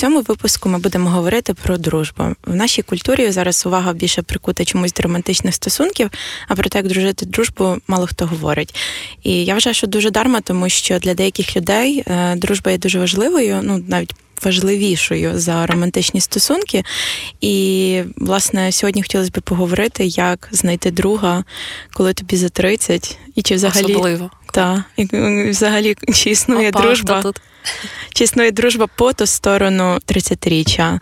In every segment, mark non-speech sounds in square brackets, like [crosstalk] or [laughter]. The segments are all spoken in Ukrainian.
цьому випуску ми будемо говорити про дружбу. В нашій культурі зараз увага більше прикута чомусь до романтичних стосунків, а про те, як дружити дружбу, мало хто говорить. І я вважаю, що дуже дарма, тому що для деяких людей е, дружба є дуже важливою, ну навіть. Важливішою за романтичні стосунки, і власне сьогодні хотілося б поговорити, як знайти друга, коли тобі за 30, і чи взагалі Особливо. та і взагалі чи існує Опа, дружба тут? чи існує дружба по ту сторону 30-річчя?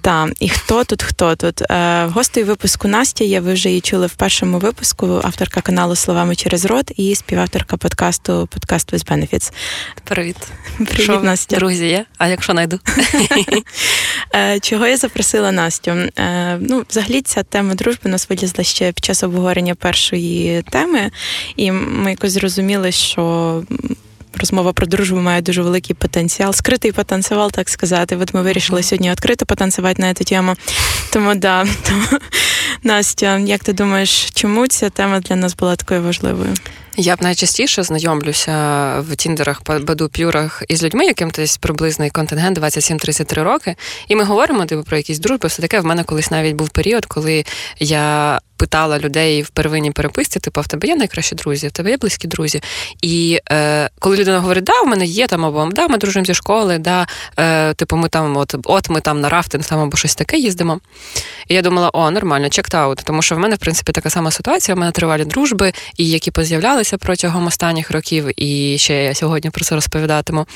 Та і хто тут, хто тут? Е, Гостею випуску Настя є. Ви вже її чули в першому випуску. Авторка каналу Словами через рот і співавторка подкасту Подкаст with Benefits. Привіт. Привіт, Що, Настя. Друзі є? А якщо знайду? Е, Чого я запросила Настю? Е, Ну, взагалі, ця тема дружби нас вилізла ще під час обговорення першої теми, і ми якось зрозуміли, що. Розмова про дружбу має дуже великий потенціал, скритий потенціал, так сказати. От ми вирішили сьогодні відкрито потанцювати на цю тему. Тому да, [laughs] тому, Настя, як ти думаєш, чому ця тема для нас була такою важливою? Я б найчастіше знайомлюся в тіндерах, баду п'юрах із людьми, яким десь приблизний контингент 27-33 роки. І ми говоримо типу, про якісь дружби. Все таке в мене колись навіть був період, коли я питала людей в первинній переписці, типу, в тебе є найкращі друзі, в тебе є близькі друзі. І е, коли людина говорить, да, у мене є там або да, ми дружимо зі школи, да, е, типу, ми там, от, от ми там на рафтинг там або щось таке їздимо. І я думала, о, нормально, чект-аут, тому що в мене, в принципі, така сама ситуація. У мене тривалі дружби, і які поз'являлися протягом останніх років, і ще я сьогодні про це розповідатиму.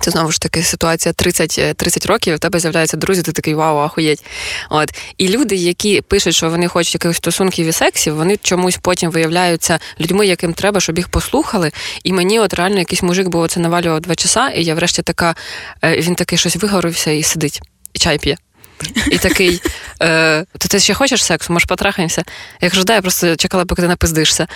Це знову ж таки ситуація 30 30 років, в тебе з'являються друзі, ти такий вау, ахуєть. От. І люди, які пишуть, що вони хочуть якихось стосунків і сексів, вони чомусь потім виявляються людьми, яким треба, щоб їх послухали. І мені от реально якийсь мужик був оце навалював два часа, і я врешті така, він такий щось вигорився і сидить, і чай п'є. І такий, е, то ти ще хочеш сексу, може, потрахаємося? Я кажу, да, я просто чекала, поки ти напиздишся.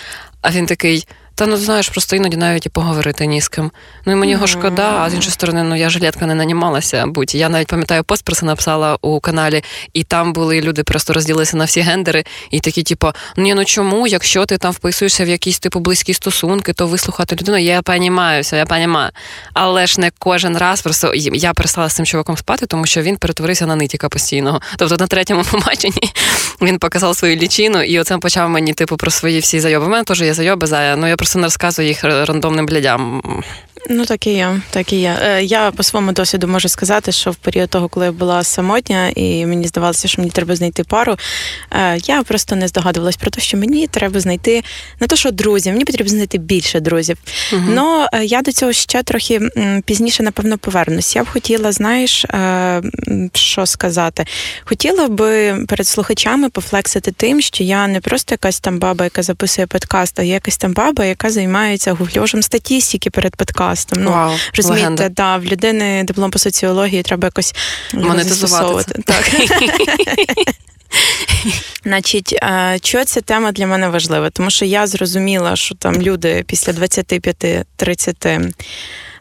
А він такий. Та ну знаєш, просто іноді навіть і поговорити ні з ким. Ну і мені його шкода, а з іншої сторони, ну я жилетка не нанімалася. Будь я навіть пам'ятаю, пост про це написала у каналі, і там були люди, просто розділилися на всі гендери, і такі, типу, ні, ну чому, якщо ти там вписуєшся в якісь типу близькі стосунки, то вислухати людину, я понімаюся, я понімаю. Але ж не кожен раз просто я перестала з цим чуваком спати, тому що він перетворився на нитіка постійного. Тобто на третьому [laughs] побаченні він показав свою лічину, і оце почав мені, типу, про свої всі зайоби. У мене теж є зайоби, зая. Ну я просто не розказую їх рандомним блядям. Ну, так і є, так і є. Е, я по своєму досвіду можу сказати, що в період того, коли я була самотня, і мені здавалося, що мені треба знайти пару, е, я просто не здогадувалась про те, що мені треба знайти не то, що друзів, мені потрібно знайти більше друзів. Угу. Ну я до цього ще трохи пізніше, напевно, повернусь. Я б хотіла, знаєш, що сказати? Хотіла би перед слухачами пофлексити тим, що я не просто якась там баба, яка записує подкаст, а я якась там баба, яка займається гугльожем статістики перед подкастом. Ну Вау, розумієте, да, в людини диплом по соціології треба якось монетизувати. Так. [laughs] Значить, чого ця тема для мене важлива? Тому що я зрозуміла, що там люди після 25-30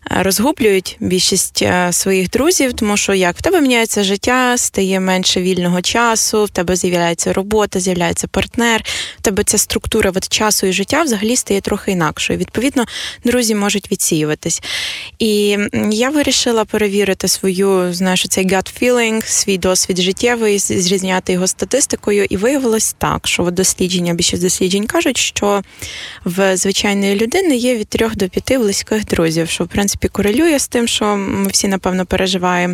розгублюють більшість е, своїх друзів, тому що як в тебе міняється життя, стає менше вільного часу, в тебе з'являється робота, з'являється партнер, в тебе ця структура от часу і життя взагалі стає трохи інакшою. Відповідно, друзі можуть відсіюватись. І я вирішила перевірити свою, знаєш, цей gut feeling, свій досвід життєвий, зрізняти його статистикою, і виявилось так, що дослідження, більшість досліджень кажуть, що в звичайної людини є від трьох до п'яти близьких друзів, що в принципі принципі, корелює з тим, що ми всі, напевно, переживаємо.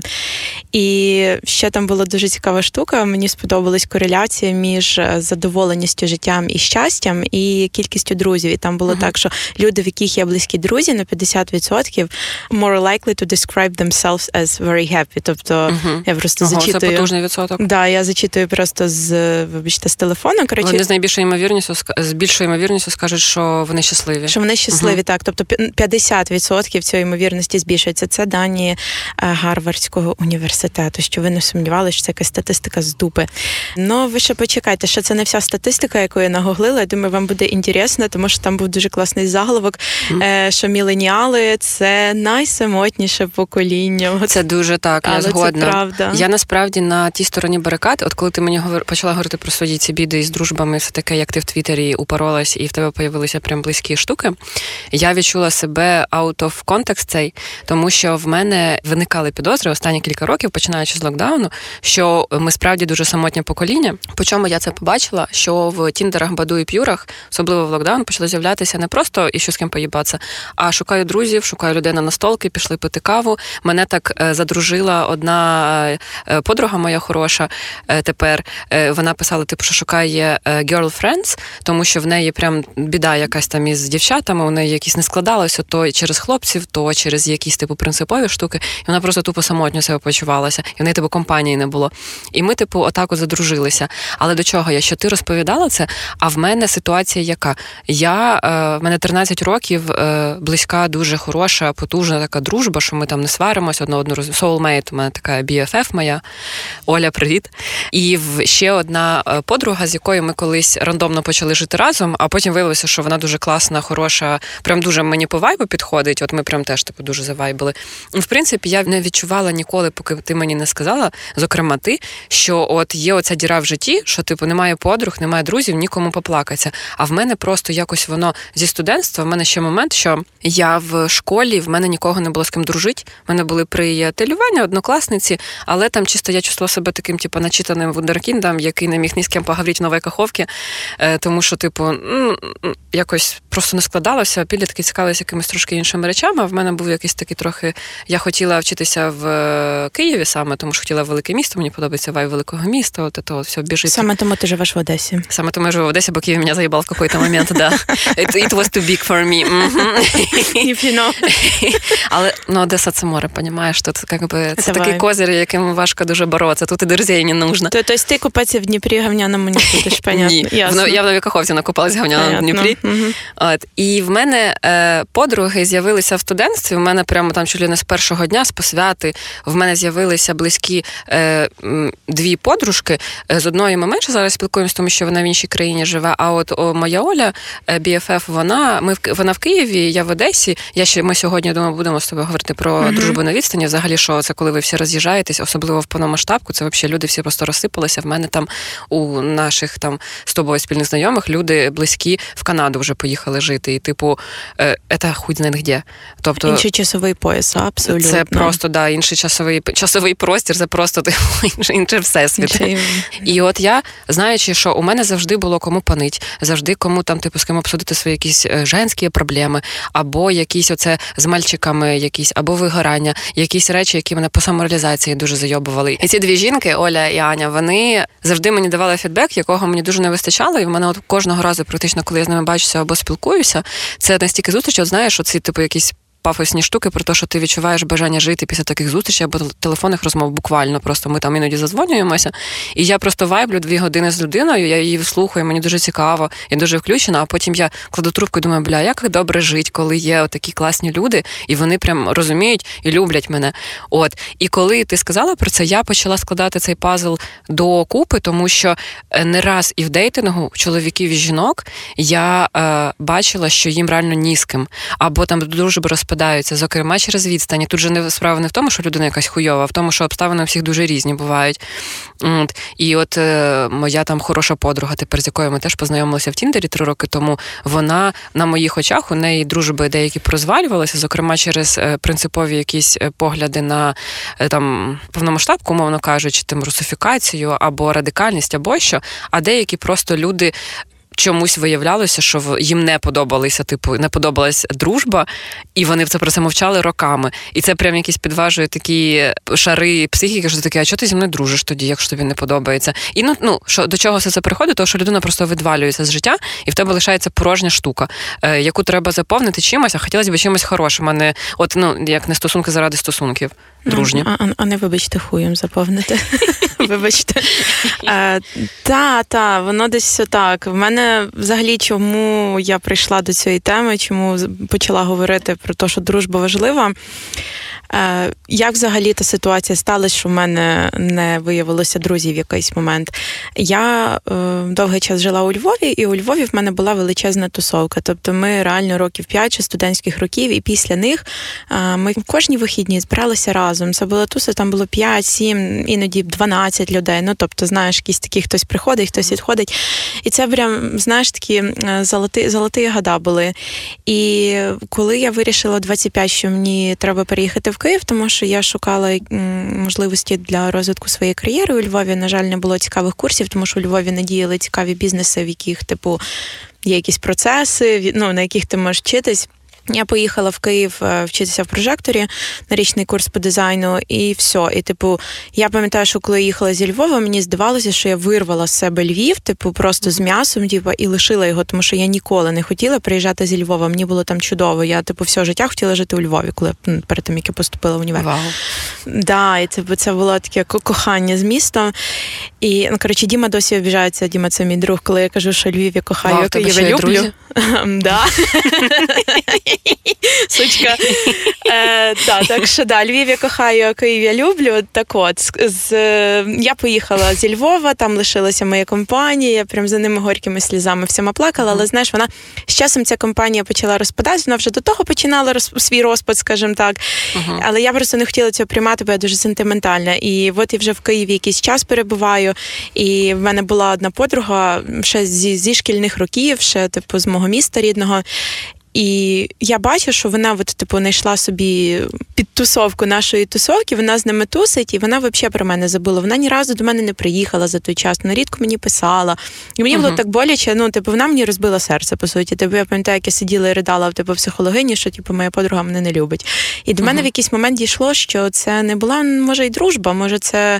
І ще там була дуже цікава штука. Мені сподобалась кореляція між е, задоволеністю життям і щастям і кількістю друзів. І там було uh-huh. так, що люди, в яких є близькі друзі, на 50% more likely to describe themselves as very happy. Тобто uh-huh. я просто Ого, зачитую. Це потужний відсоток. Да, я зачитую просто з вибачте, з телефону. Коротше, вони з найбільшою ймовірністю з більшою ймовірністю скажуть, що вони щасливі. Що вони щасливі, uh-huh. так. Тобто 50% цієї ймовірності збільшується. Це дані е, Гарвардського університету. Що ви не сумнівалися, що це якась статистика з дупи. Ну ви ще почекайте, що це не вся статистика, яку я нагуглила. Я думаю, вам буде інтересно, тому що там був дуже класний заголовок. Mm. Що міленіали це найсамотніше покоління. Це дуже так. Але я згодна. Це правда. Я насправді на тій стороні барикад, от коли ти мені почала говорити про свої ці біди із дружбами, все таке, як ти в Твіттері упоролась, і в тебе появилися прям близькі штуки. Я відчула себе out of context контекст цей, тому що в мене виникали підозри останні кілька років, починаючи з локдауну, що ми справді дуже самотнє покоління. По чому я це побачила? Що в Тіндерах, Баду і П'юрах, особливо в локдаун, почали з'являтися не просто і що з ким поїбатися, а шукаю друзів, шукаю людей на настолки, пішли пити каву. Мене так е, задружила одна е, подруга моя хороша. Е, тепер вона писала, типу, що шукає girlfriends, тому що в неї прям біда якась там із дівчатами. У неї якісь не складалося то через хлопців, то через якісь типу принципові штуки. І вона просто тупо самотньо себе почувалася, і в неї типу компанії не було. І ми, типу, отак от задружилися. Але до чого я? Що ти розповідала це? А в мене ситуація яка? Я в мене 13 років близька, дуже хороша, потужна така дружба, що ми там не сваримося одна одну роз... Soulmate, у мене така BFF моя Оля, привіт. І ще одна е, подруга, з якою ми колись рандомно почали жити разом, а потім виявилося, що вона дуже класна, хороша, прям дуже мені по вайбу підходить. От ми прям теж типу дуже завайбили. В принципі, я не відчувала ніколи, поки ти мені не сказала, зокрема, ти, що от є оця діра в житті, що типу немає подруг, немає друзів, нікому поплакатися. А в мене просто якось воно зі студентства. В мене ще момент, що я в школі, в мене нікого не було з ким дружити. В мене були приятелювання, однокласниці, але там чисто я чувствувала себе таким, типу, начитаним вундеркіндом, який не міг ні з ким поговорити в новій каховці, е, тому що, типу, якось просто не складалося. Підлітки цікавилися якимись трошки іншими речами. А в мене був якийсь такий трохи. Я хотіла вчитися в е, Києві саме, тому що хотіла велике місто. Мені подобається вай великого міста. От це все біжить. Саме тому ти живеш в Одесі. Саме тому я живу в Одесі, бо Київ мене заїбав в якийсь момент. Да. It, it was too big for me. If you know. Але ну, Одеса це море, понімаєш? Тут как би, це Давай. такий козир, яким важко дуже боротися. Тут і друзей не нужно. То, тобто ти купатися в Дніпрі говняному не будеш, понятно. Ні, Ясно. Я в Новій Каховці накупалася говняному в Дніпрі. Угу. От. І в мене е, подруги з'явилися в студентстві. У мене прямо там чолі не з першого дня, з посвяти. В мене з'явилися близькі е, дві подружки. З одної ми менше зараз спілкуємося, тому що вона в іншій країні живе. А от о, моя Оля, BFF, вона ми вона в Києві, я в Одесі. Я ще ми сьогодні думаю, будемо з тобою говорити про mm-hmm. дружбу на відстані. Взагалі, що це коли ви всі роз'їжджаєтесь, особливо в повномасштабку, це взагалі люди всі просто розсипалися. В мене там у наших там з тобою спільних знайомих люди близькі в Канаду вже поїхали жити. І, типу, це хуй знає де. Тобто інший часовий пояс, абсолютно. Це просто да, інший часовий часовий простір, це просто [laughs] типу, інший всесвіт. Інший... І от я, знаючи, що у мене завжди було кому панить, завжди кому там, типу, з ким обсудити свої якісь е, женські проблеми, або якісь оце з мальчиками, якісь або вигорання, якісь речі, які мене по самореалізації дуже зайобували. І ці дві жінки, Оля і Аня, вони завжди мені давали фідбек, якого мені дуже не вистачало. І в мене от кожного разу, практично, коли я з ними бачуся або спілкуюся, це настільки зустріч, от знаєш, оці типу якісь пафосні штуки про те, що ти відчуваєш бажання жити після таких зустрічей або телефонних розмов. Буквально просто ми там іноді зазвонюємося. І я просто вайблю дві години з людиною, я її слухаю, мені дуже цікаво, я дуже включена. А потім я кладу трубку і думаю, бля, як добре жити, коли є такі класні люди, і вони прям розуміють і люблять мене. От і коли ти сказала про це, я почала складати цей пазл до купи, тому що е, не раз і в дейтингу чоловіків і жінок я е, бачила, що їм реально ні з ким, або там дуже розпадається розпадаються, зокрема через відстані. Тут же не справа не в тому, що людина якась хуйова, а в тому, що обставини у всіх дуже різні бувають. От. І от е, моя там хороша подруга, тепер з якою ми теж познайомилися в Тіндері три роки тому. Вона на моїх очах у неї дружби деякі прозвалювалися, зокрема через е, принципові якісь е, погляди на е, там повномасштабку, умовно кажучи, тим русифікацію або радикальність, або що, а деякі просто люди чомусь виявлялося, що їм не подобалися, типу, не подобалась дружба, і вони це про це мовчали роками. І це прям якісь підважує такі шари психіки, що таке, а чого ти зі мною дружиш тоді, якщо тобі не подобається? І ну, ну що до чого все це приходить, тому що людина просто відвалюється з життя, і в тебе лишається порожня штука, е, яку треба заповнити чимось, а хотілося б чимось хорошим, а не от ну як не стосунки заради стосунків. Дружні. А, а, не вибачте, хуєм заповнити. [laughs] Вибачте. Е, та, та, воно десь так. В мене взагалі, чому я прийшла до цієї теми, чому почала говорити про те, що дружба важлива. Е, як взагалі та ситуація сталася, що в мене не виявилося друзів в якийсь момент? Я е, довгий час жила у Львові, і у Львові в мене була величезна тусовка. Тобто ми реально років 5 чи студентських років, і після них е, ми кожні вихідні збиралися разом разом. Це була туса, там було 5, 7, іноді 12 людей. Ну тобто, знаєш, якісь такі хтось приходить, хтось відходить. І це прям, знаєш, такі е, золоті, золоті года були. І коли я вирішила 25, що мені треба переїхати в Київ, тому що я шукала можливості для розвитку своєї кар'єри у Львові, на жаль, не було цікавих курсів, тому що у Львові не діяли цікаві бізнеси, в яких, типу, є якісь процеси, ну, на яких ти можеш вчитись. Я поїхала в Київ е, вчитися в прожекторі на річний курс по дизайну, і все. І, типу, я пам'ятаю, що коли я їхала зі Львова, мені здавалося, що я вирвала з себе Львів, типу, просто з м'ясом, типу, і лишила його, тому що я ніколи не хотіла приїжджати зі Львова. Мені було там чудово. Я типу все життя хотіла жити у Львові, коли ну, перед тим як я поступила в універ. Вау. Да, і типу, це було таке кохання з містом. І ну, коротше, Діма досі обіжається. Діма, це мій друг, коли я кажу, що Львів я кохаю, Вау, я люблю. [laughs] Да. [laughs] [laughs] Сучка. Е, да, Так що да, Львів я кохаю, а Київ я люблю. Так от, з, я поїхала зі Львова, там лишилася моя компанія, я прям за ними горькими слізами всіма плакала, але знаєш, вона з часом ця компанія почала розпадатися, вона вже до того починала роз, свій розпад, скажімо так. Uh-huh. Але я просто не хотіла цього приймати, бо я дуже сентиментальна. І от я вже в Києві якийсь час перебуваю, і в мене була одна подруга ще зі, зі шкільних років, ще типу з мого міста рідного. І я бачу, що вона от, типу, знайшла собі підтусовку нашої тусовки, вона з ними тусить, і вона взагалі про мене забула. Вона ні разу до мене не приїхала за той час, вона рідко мені писала. І мені uh-huh. було так боляче, ну, типу, вона мені розбила серце, по суті. Типу, я пам'ятаю, як я сиділа і ридала в типу, психологині, що типу, моя подруга мене не любить. І до uh-huh. мене в якийсь момент дійшло, що це не була, може, й дружба, може, це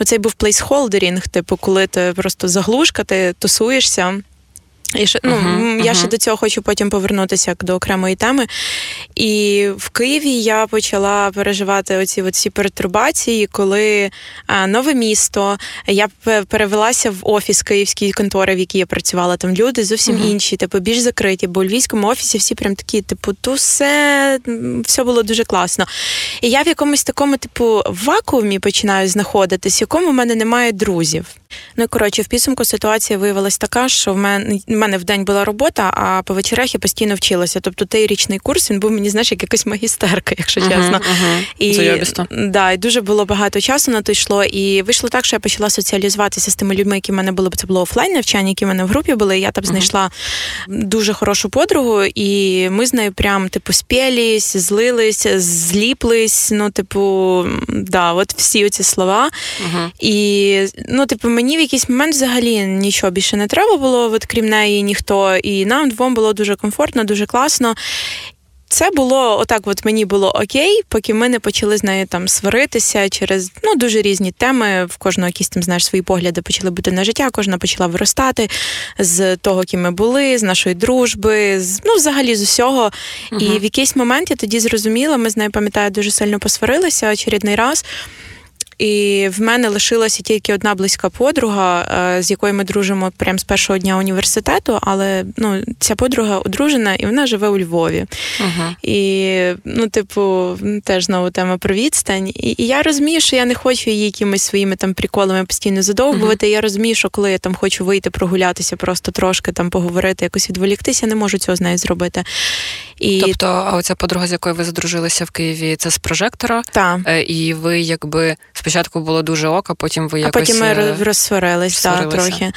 оцей був плейсхолдерінг, типу, коли ти просто заглушка, ти тусуєшся. І ще, ну, uh-huh, Я uh-huh. ще до цього хочу потім повернутися як до окремої теми. І в Києві я почала переживати оці оці пертурбації, коли а, нове місто, я перевелася в офіс київської контори, в якій я працювала. Там люди зовсім uh-huh. інші, типу, більш закриті, бо у львівському офісі всі прям такі, типу, ту все, все було дуже класно. І я в якомусь такому, типу, вакуумі починаю знаходитись, в якому в мене немає друзів. Ну коротше, в підсумку ситуація виявилась така, що в мене мене в день була робота, а по вечорах я постійно вчилася. Тобто той річний курс він був мені, знаєш, як якась магістерка, якщо uh-huh, чесно. Uh-huh. І да, і дуже було багато часу на то йшло. І вийшло так, що я почала соціалізуватися з тими людьми, які в мене були, бо це було офлайн навчання, які в мене в групі були. І я там знайшла дуже хорошу подругу, і ми з нею прям типу спілись, злились, зліплись. Ну, типу, да, от всі оці слова. І ну, типу, мені мені в якийсь момент взагалі нічого більше не треба було, от крім неї ніхто. І нам двом було дуже комфортно, дуже класно. Це було отак, от мені було окей, поки ми не почали з нею там сваритися через ну дуже різні теми. В кожного якісь там знаєш свої погляди почали бути на життя. Кожна почала виростати з того, ким ми були, з нашої дружби, з ну взагалі з усього. uh І в якийсь момент я тоді зрозуміла, ми з нею пам'ятаю, дуже сильно посварилися очередний раз. І в мене лишилася тільки одна близька подруга, е, з якою ми дружимо прямо з першого дня університету. Але ну, ця подруга одружена і вона живе у Львові. uh І, ну, типу, теж знову тема про відстань. І, і я розумію, що я не хочу її якимись своїми там приколами постійно задовбувати. uh Я розумію, що коли я там хочу вийти прогулятися, просто трошки там поговорити, якось відволіктися, не можу цього з нею зробити. І... Тобто, а оця подруга, з якою ви задружилися в Києві, це з прожектора? Так. Е, і ви якби спочатку було дуже око, потім ви якось... А потім ми е, розсварились, так, трохи.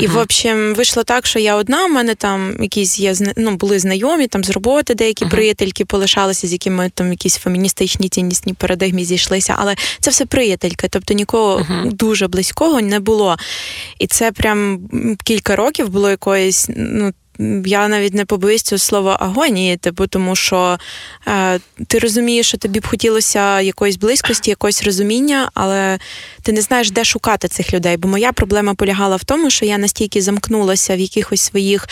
І, в общем, вийшло так, що я одна, у мене там якісь є ну, були знайомі там з роботи, деякі uh приятельки полишалися, з якими там якісь феміністичні ціннісні парадигмі зійшлися. Але це все приятельки, тобто нікого uh дуже близького не було. І це прям кілька років було якоїсь, ну я навіть не побоюсь цього слова агонії, типу, тому що е, ти розумієш, що тобі б хотілося якоїсь близькості, якогось розуміння, але ти не знаєш, де шукати цих людей. Бо моя проблема полягала в тому, що я настільки замкнулася в якихось своїх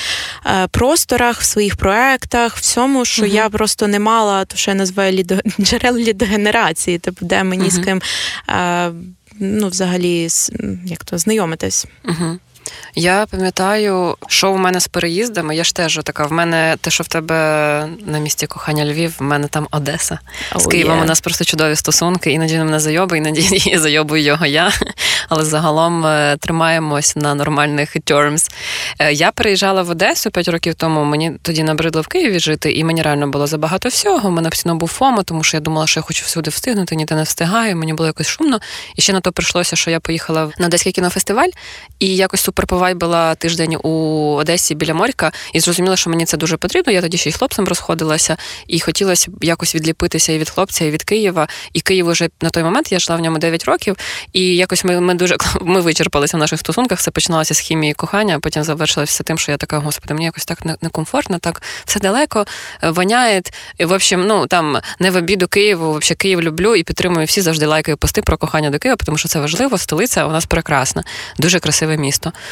е, просторах, в своїх проектах, всьому, що uh-huh. я просто не мала, то що я називаю лідо... [laughs] джерел лідогенерації, типу, де мені uh-huh. з ким е, ну, взагалі як то знайомитись. Uh-huh. Я пам'ятаю, що в мене з переїздами. Я ж теж така. В мене те, що в тебе на місці кохання Львів, в мене там Одеса. Oh, з Києвом yeah. у нас просто чудові стосунки. Іноді мене зайоби, іноді [laughs] зайобую його я. Але загалом е, тримаємось на нормальних terms. Е, я переїжджала в Одесу 5 років тому. Мені тоді набридло в Києві жити, і мені реально було забагато всього. У мене постійно був фомо, тому що я думала, що я хочу всюди встигнути, ніде не встигаю. Мені було якось шумно. І ще на то прийшлося, що я поїхала на Одеський кінофестиваль і якось супер повайбила тиждень у Одесі біля Морька, і зрозуміла, що мені це дуже потрібно. Я тоді ще й хлопцем розходилася, і хотілося якось відліпитися і від хлопця, і від Києва. І Київ уже на той момент я жила в ньому 9 років, і якось ми ми дуже ми вичерпалися в наших стосунках. Все починалося з хімії кохання, потім завершилося тим, що я така, господи, мені якось так некомфортно, так все далеко, е, воняє. І, в общем, ну там не в обіду Києву, взагалі Київ люблю і підтримую всі завжди лайкаю пости про кохання до Києва, тому що це важливо. Столиця у нас прекрасна, дуже красиве місто.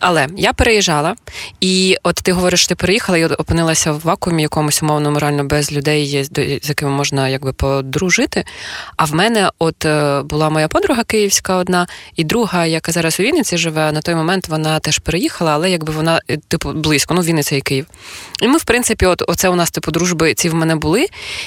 Але я переїжджала, і от ти говориш, що ти переїхала і опинилася в вакуумі якомусь умовному реально без людей, з якими можна якби подружити. А в мене от е, була моя подруга київська одна, і друга, яка зараз у Вінниці живе, на той момент вона теж переїхала, але якби вона, е, типу, близько, ну Вінниця і Київ. І ми, в принципі, от оце у нас, типу, дружби ці в мене були.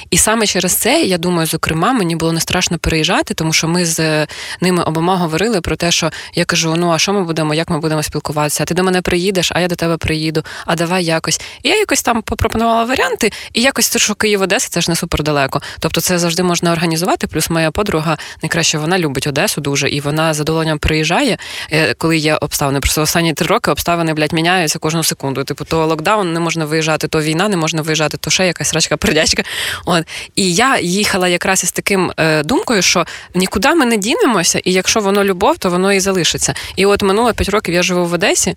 І саме через це, я думаю, зокрема, мені було не страшно переїжджати, тому що ми з ними обома говорили про те, що я кажу: ну а що ми будемо, як ми будемо спілкуватися? Спілкуватися. Ти до мене приїдеш, а я до тебе приїду, а давай якось. І я якось там попропонувала варіанти, і якось те, що Київ Одеса, це ж не супер далеко. Тобто це завжди можна організувати. Плюс моя подруга найкраще вона любить Одесу дуже, і вона з задоволенням приїжджає, е, коли є обставини. Просто останні три роки обставини блядь, міняються кожну секунду. Типу, то локдаун не можна виїжджати, то війна не можна виїжджати, то ще якась рачка придячка. От і я їхала якраз із таким е, думкою, що нікуди ми не дінемося, і якщо воно любов, то воно і залишиться. І от минуло п'ять років я живу в Одесі. Одесі.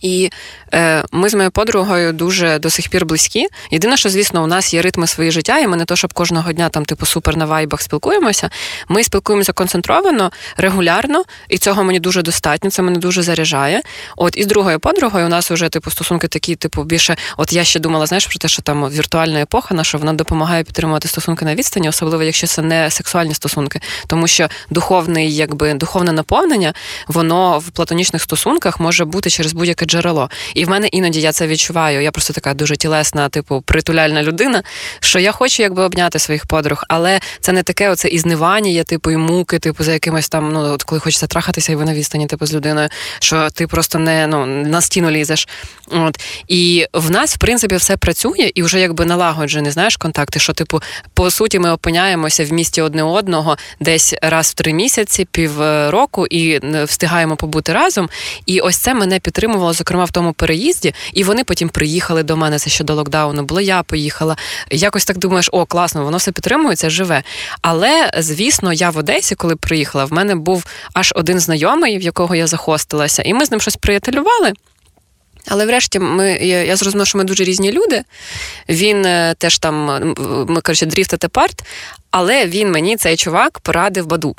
І е, ми з моєю подругою дуже до сих пір близькі. Єдине, що, звісно, у нас є ритми своє життя, і ми не то, щоб кожного дня там, типу, супер на вайбах спілкуємося. Ми спілкуємося концентровано, регулярно, і цього мені дуже достатньо. Це мене дуже заряджає. От і з другою подругою у нас вже типу стосунки такі, типу, більше. От я ще думала, знаєш, про те, що там віртуальна епоха, наша вона допомагає підтримувати стосунки на відстані, особливо якщо це не сексуальні стосунки, тому що духовний, якби духовне наповнення, воно в платонічних стосунках може бути через будь-яке джерело. І в мене іноді я це відчуваю. Я просто така дуже тілесна, типу, притуляльна людина, що я хочу якби обняти своїх подруг, але це не таке оце ізнивання, типу, і муки, типу, за якимось там, ну от коли хочеться трахатися, і ви на відстані, типу, з людиною, що ти просто не ну на стіну лізеш. От і в нас, в принципі, все працює і вже якби налагоджений, знаєш, контакти, що, типу, по суті, ми опиняємося в місті одне одного десь раз в три місяці, півроку, і встигаємо побути разом. І ось це мене підтримувало зокрема в тому переїзді, і вони потім приїхали до мене. Це ще до локдауну було. Я поїхала. Якось так думаєш, о, класно, воно все підтримується, живе. Але звісно, я в Одесі, коли приїхала, в мене був аж один знайомий, в якого я захостилася, і ми з ним щось приятелювали. Але врешті ми я, зрозуміла, що ми дуже різні люди. Він е, теж там ми коротше, дріфт парт, але він мені цей чувак порадив баду.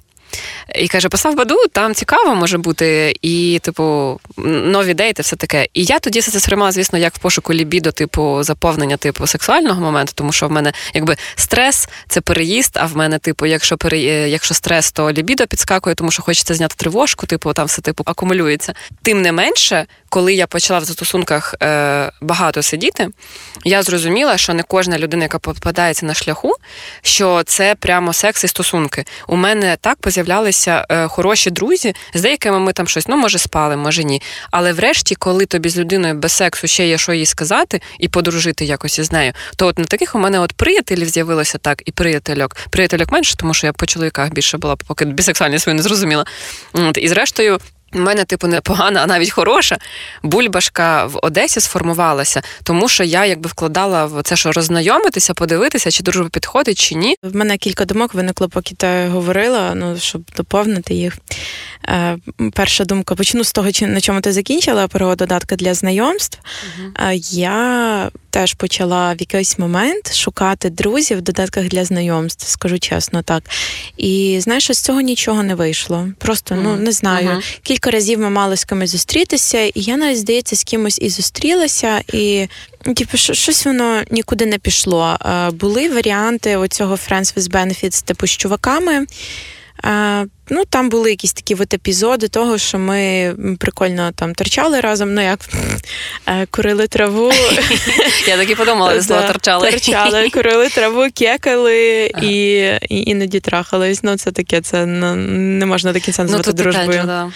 І каже: постав баду, там цікаво може бути, і, типу, нові дейти, все таке. І я тоді це сприймала, звісно, як в пошуку лібідо, типу, заповнення типу сексуального моменту, тому що в мене якби стрес це переїзд, а в мене, типу, якщо пере... якщо стрес, то лібідо підскакує, тому що хочеться зняти тривожку, типу, там все типу акумулюється. Тим не менше, коли я почала в застосунках е, багато сидіти, я зрозуміла, що не кожна людина, яка попадається на шляху, що це прямо секс і стосунки. У мене так з'являлися е, хороші друзі, з деякими ми там щось, ну може спали, може ні. Але врешті, коли тобі з людиною без сексу ще є що їй сказати і подружити якось із нею, то от на таких у мене от приятелів з'явилося так, і приятельок. Приятельок менше, тому що я по чоловіках більше була, поки бісексуальність свою не зрозуміла. От, І зрештою. У мене, типу, не погана, а навіть хороша бульбашка в Одесі сформувалася, тому що я якби вкладала в це, що роззнайомитися, подивитися, чи дружба підходить, чи ні. В мене кілька думок виникло, поки ти говорила, ну щоб доповнити їх. Е, Перша думка почну з того, на чому ти закінчила про додатки для знайомств. Угу. Е, я теж почала в якийсь момент шукати друзів в додатках для знайомств, скажу чесно, так. І знаєш, що з цього нічого не вийшло. Просто угу. ну не знаю. Угу кілька разів ми мали з кимось зустрітися, і я навіть здається з кимось і зустрілася, і типу, щось воно нікуди не пішло. Були варіанти оцього Friends with Benefits, типу з чуваками. Ну, там були якісь такі от епізоди того, що ми прикольно там торчали разом, ну як е, курили траву. Я так і подумала, слово торчали. Торчали, курили траву, кекали і іноді трахались. Ну, це таке, це ну, не можна до кінця назвати ну, дружбою.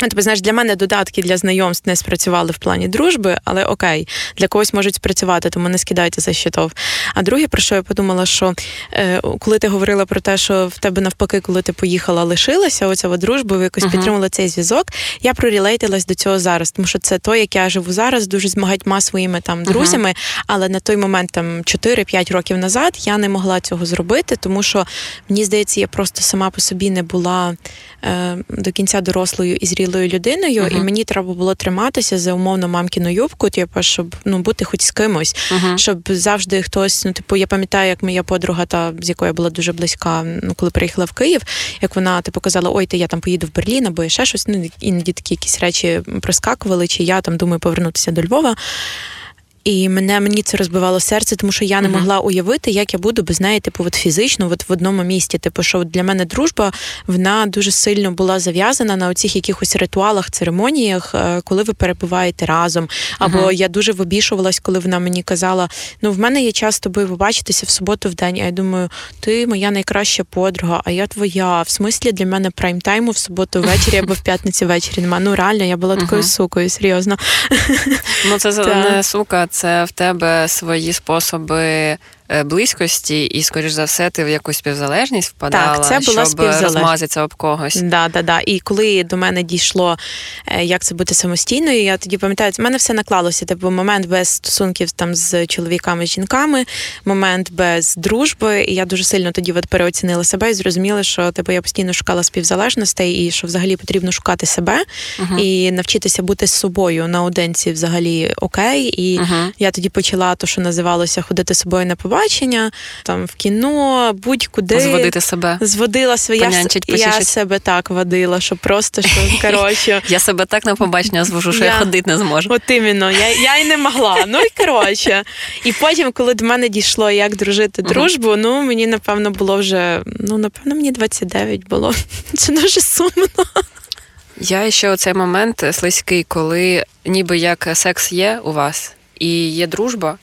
Тобто, знаєш, для мене додатки для знайомств не спрацювали в плані дружби, але окей, для когось можуть спрацювати, тому не скидайте за щитов. А друге, про що я подумала, що е, коли ти говорила про те, що в тебе навпаки, коли ти поїхала, лишилася оця дружба, ви якось uh-huh. підтримала цей зв'язок. Я прорілейтилась до цього зараз, тому що це то, як я живу зараз, дуже з багатьма своїми там друзями. Uh-huh. Але на той момент, там 4-5 років назад, я не могла цього зробити, тому що мені здається, я просто сама по собі не була е, до кінця дорослою і зрілою зрілою людиною, uh-huh. і мені треба було триматися за умовно мамкіну юбку, типу, щоб ну бути хоч з кимось, uh-huh. щоб завжди хтось. Ну, типу, я пам'ятаю, як моя подруга, та з якою я була дуже близька, ну коли приїхала в Київ, як вона типу казала, ой, ти я там поїду в Берлін або ще щось. Ну іноді такі якісь речі проскакували, чи я там думаю повернутися до Львова. І мене мені це розбивало серце, тому що я не могла уявити, як я буду без неї, типу, от фізично, от в одному місті. Типу, що для мене дружба вона дуже сильно була зав'язана на оцих якихось ритуалах, церемоніях, е, коли ви перебуваєте разом. Або uh-huh. я дуже вибішувалась, коли вона мені казала: ну, в мене є час з тобою побачитися в суботу в день. А я думаю, ти моя найкраща подруга, а я твоя. В смислі для мене прайм-тайму в суботу ввечері або в [laughs] п'ятницю ввечері немає. Ну реально, я була такою uh-huh. сукою, серйозно. Ну, це [laughs] не сука це в тебе свої способи близькості, і, скоріш за все, ти в якусь співзалежність впадала, так, це була щоб розмазатися об когось. Да, да, да. І коли до мене дійшло, е, як це бути самостійною, я тоді пам'ятаю, в мене все наклалося. Типу момент без стосунків там з чоловіками, з жінками, момент без дружби. І я дуже сильно тоді от переоцінила себе і зрозуміла, що типу я постійно шукала співзалежностей, і що взагалі потрібно шукати себе uh-huh. і навчитися бути з собою наодинці взагалі окей. І uh-huh. я тоді почала то, що називалося ходити з собою на побачення телебачення, там в кіно, будь-куди зводити себе. Зводила своє Понянчить, я себе так водила, що просто що [laughs] коротше. Я себе так на побачення звожу, що я, я ходити не зможу. От іменно, я я й не могла. Ну і коротше. І потім, коли до мене дійшло, як дружити дружбу, ну мені напевно було вже, ну напевно, мені 29 було. [laughs] Це дуже сумно. Я ще оцей момент слизький, коли ніби як секс є у вас і є дружба.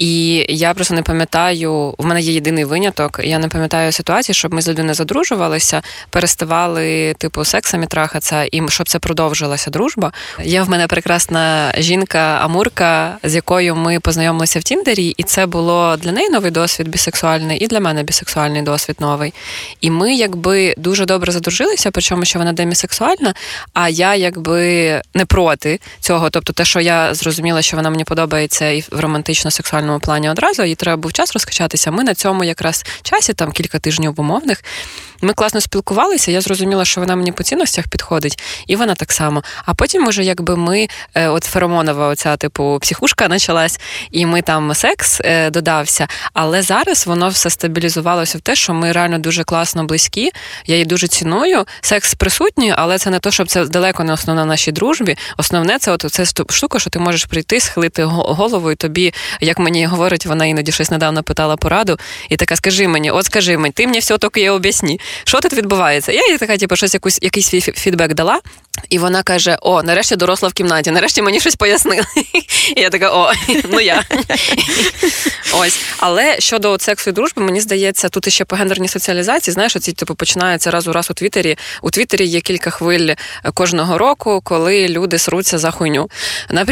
І я просто не пам'ятаю, в мене є єдиний виняток. Я не пам'ятаю ситуації, щоб ми з людиною задружувалися, переставали типу сексами трахатися, і щоб це продовжилася дружба. Є в мене прекрасна жінка Амурка, з якою ми познайомилися в Тіндері, і це було для неї новий досвід бісексуальний, і для мене бісексуальний досвід новий. І ми якби дуже добре задружилися, причому що вона демісексуальна, а я якби не проти цього. Тобто, те, що я зрозуміла, що вона мені подобається і в романтично сексуальному професійному плані одразу, їй треба був час розкачатися. Ми на цьому якраз часі, там кілька тижнів умовних, ми класно спілкувалися. Я зрозуміла, що вона мені по цінностях підходить, і вона так само. А потім, уже якби ми, е, от феромонова, оця типу психушка почалась, і ми там секс е, додався. Але зараз воно все стабілізувалося в те, що ми реально дуже класно близькі. Я її дуже ціную. Секс присутній, але це не то, щоб це далеко не основна нашій дружбі. Основне це от це штука, що ти можеш прийти, схилити голову, і тобі, як мені говорить, вона іноді щось недавно питала пораду, і така: скажи мені, от скажи мені, ти мені все тільки об'ясні що тут відбувається? Я їй така, типу, щось якусь якийсь фідбек дала, і вона каже: О, нарешті доросла в кімнаті, нарешті мені щось пояснили. [laughs] І я така, о, [laughs] ну я. [laughs] Ось. Але щодо сексу і дружби, мені здається, тут ще по гендерній соціалізації, знаєш, оці типу починаються раз у раз у Твіттері. У Твіттері є кілька хвиль кожного року, коли люди сруться за хуйню. Наприклад,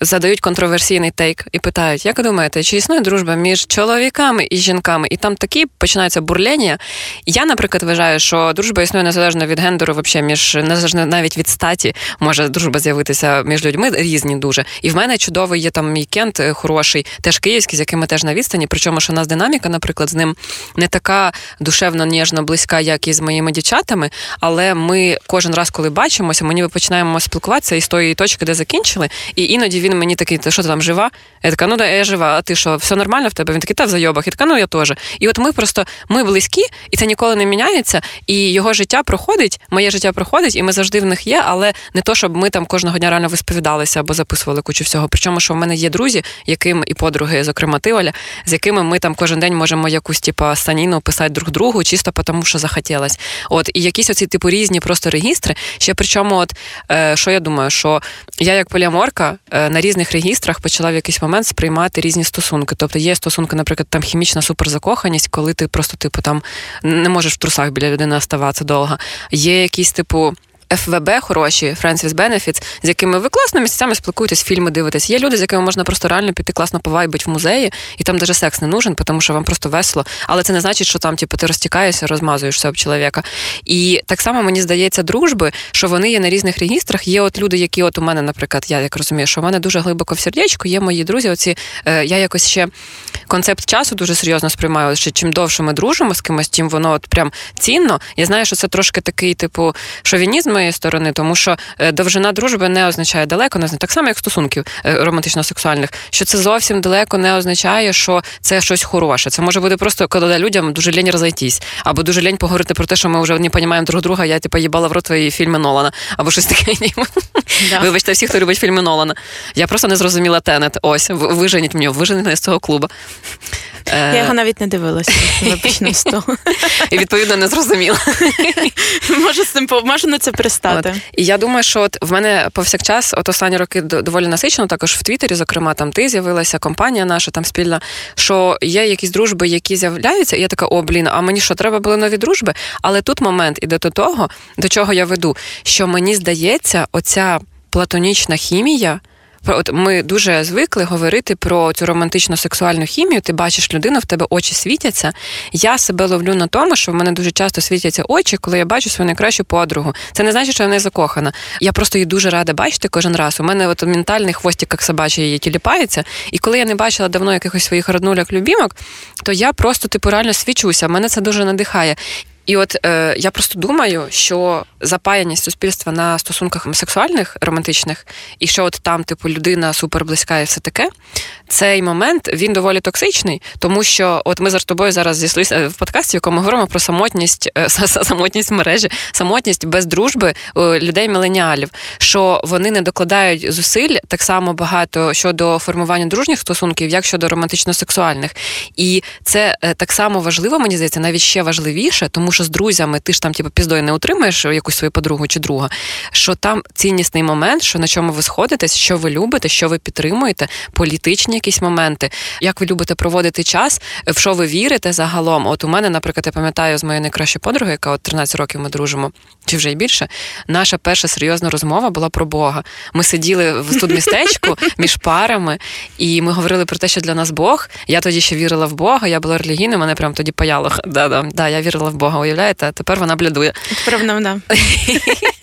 задають контроверсійний тейк і питають, як ви думаєте, чи існує дружба між чоловіками і жінками? І там такі починаються бурлення. Я, наприклад, вважаю, що дружба існує незалежно від гендеру, взагалі, між незалежно навіть від статі може дружба з'явитися між людьми різні дуже. І в мене чудовий є там мій кент е, хороший, теж київський, з яким ми теж на відстані. Причому що у нас динаміка, наприклад, з ним не така душевно ніжно близька, як і з моїми дівчатами. Але ми кожен раз, коли бачимося, ми ніби починаємо спілкуватися із тої точки, де закінчили. І іноді він мені такий, ти що ти там жива? Я така, ну да, я жива, а ти що, все нормально в тебе? Він такий, та в зайобах. І така, ну я теж. І от ми просто ми близькі, і це ніколи не міняється. І його життя проходить, моє життя проходить, і ми завжди в них них є, але не то, щоб ми там кожного дня реально висповідалися або записували кучу всього. Причому, що в мене є друзі, яким і подруги, зокрема ти, Оля, з якими ми там кожен день можемо якусь типу, саніну писати друг другу, чисто тому, що захотілось. От і якісь оці типу різні просто регістри. Ще причому, от е, що я думаю, що я як поліаморка е, на різних регістрах почала в якийсь момент сприймати різні стосунки. Тобто є стосунки, наприклад, там хімічна суперзакоханість, коли ти просто типу там не можеш в трусах біля людини оставатися довго. Є якісь типу. ФВБ хороші, with Benefits, з якими ви класно місяцями спілкуєтесь, фільми дивитесь. Є люди, з якими можна просто реально піти класно повайбить в музеї, і там даже секс не нужен, тому що вам просто весело. Але це не значить, що там типу, ти розтікаєшся, розмазуєшся об чоловіка. І так само мені здається, дружби, що вони є на різних регістрах. Є от люди, які от у мене, наприклад, я як розумію, що в мене дуже глибоко в сердечку, є мої друзі. Оці е, я якось ще концепт часу дуже серйозно сприймаю. Що чим довше ми дружимо з кимось, тим воно от прям цінно. Я знаю, що це трошки такий, типу, шовінізм моєї сторони, тому що е, довжина дружби не означає далеко, не означає так само, як стосунків е, романтично-сексуальних, що це зовсім далеко не означає, що це щось хороше. Це може бути просто коли людям дуже лень розійтись, або дуже лень поговорити про те, що ми вже не розуміємо друг друга. Я типу, їбала в рот твої фільми Нолана, або щось таке. Да. Вибачте, всі, хто любить фільми Нолана. Я просто не зрозуміла Тенет. Ось виженіть мені, виженіть мене з цього клубу. Я його навіть не дивилася. Вибачно з того. І відповідно не зрозуміла. Можу з цим можу на це пристати. От. І я думаю, що от в мене повсякчас, от останні роки доволі насичено, також в Твіттері, зокрема, там ти з'явилася, компанія наша там спільна, що є якісь дружби, які з'являються, і я така, о, блін, а мені що, треба були нові дружби? Але тут момент іде до того, до чого я веду, що мені здається, оця платонічна хімія. От ми дуже звикли говорити про цю романтичну сексуальну хімію. Ти бачиш людину, в тебе очі світяться. Я себе ловлю на тому, що в мене дуже часто світяться очі, коли я бачу свою найкращу подругу. Це не значить, що вона закохана. Я просто її дуже рада бачити кожен раз. У мене от ментальний хвостик, як собачий, її тіліпається. І коли я не бачила давно якихось своїх роднулях любімок, то я просто типу реально свічуся. Мене це дуже надихає. І от е, я просто думаю, що запаяність суспільства на стосунках сексуальних, романтичних, і що от там, типу, людина супер близька і все таке, цей момент він доволі токсичний, тому що от ми з тобою зараз зійшлися е, в подкасті, в якому говоримо про самотність, е, [laughs] самотність в мережі, самотність без дружби людей міленіалів, що вони не докладають зусиль так само багато щодо формування дружніх стосунків, як щодо романтично-сексуальних. І це е, так само важливо, мені здається, навіть ще важливіше, тому що з друзями ти ж там, типу, піздою не утримаєш якусь свою подругу чи друга, що там ціннісний момент, що на чому ви сходитесь, що ви любите, що ви підтримуєте, політичні якісь моменти, як ви любите проводити час, в що ви вірите загалом. От у мене, наприклад, я пам'ятаю з моєю найкращою подругою, яка от 13 років ми дружимо, чи вже й більше. Наша перша серйозна розмова була про Бога. Ми сиділи в студмістечку [laughs] між парами, і ми говорили про те, що для нас Бог. Я тоді ще вірила в Бога, я була релігійною, мене прям тоді паяло. [laughs] Да-да, да, Я вірила в Бога уявляєте? Тепер вона блядує. Тепер вона, да. [laughs]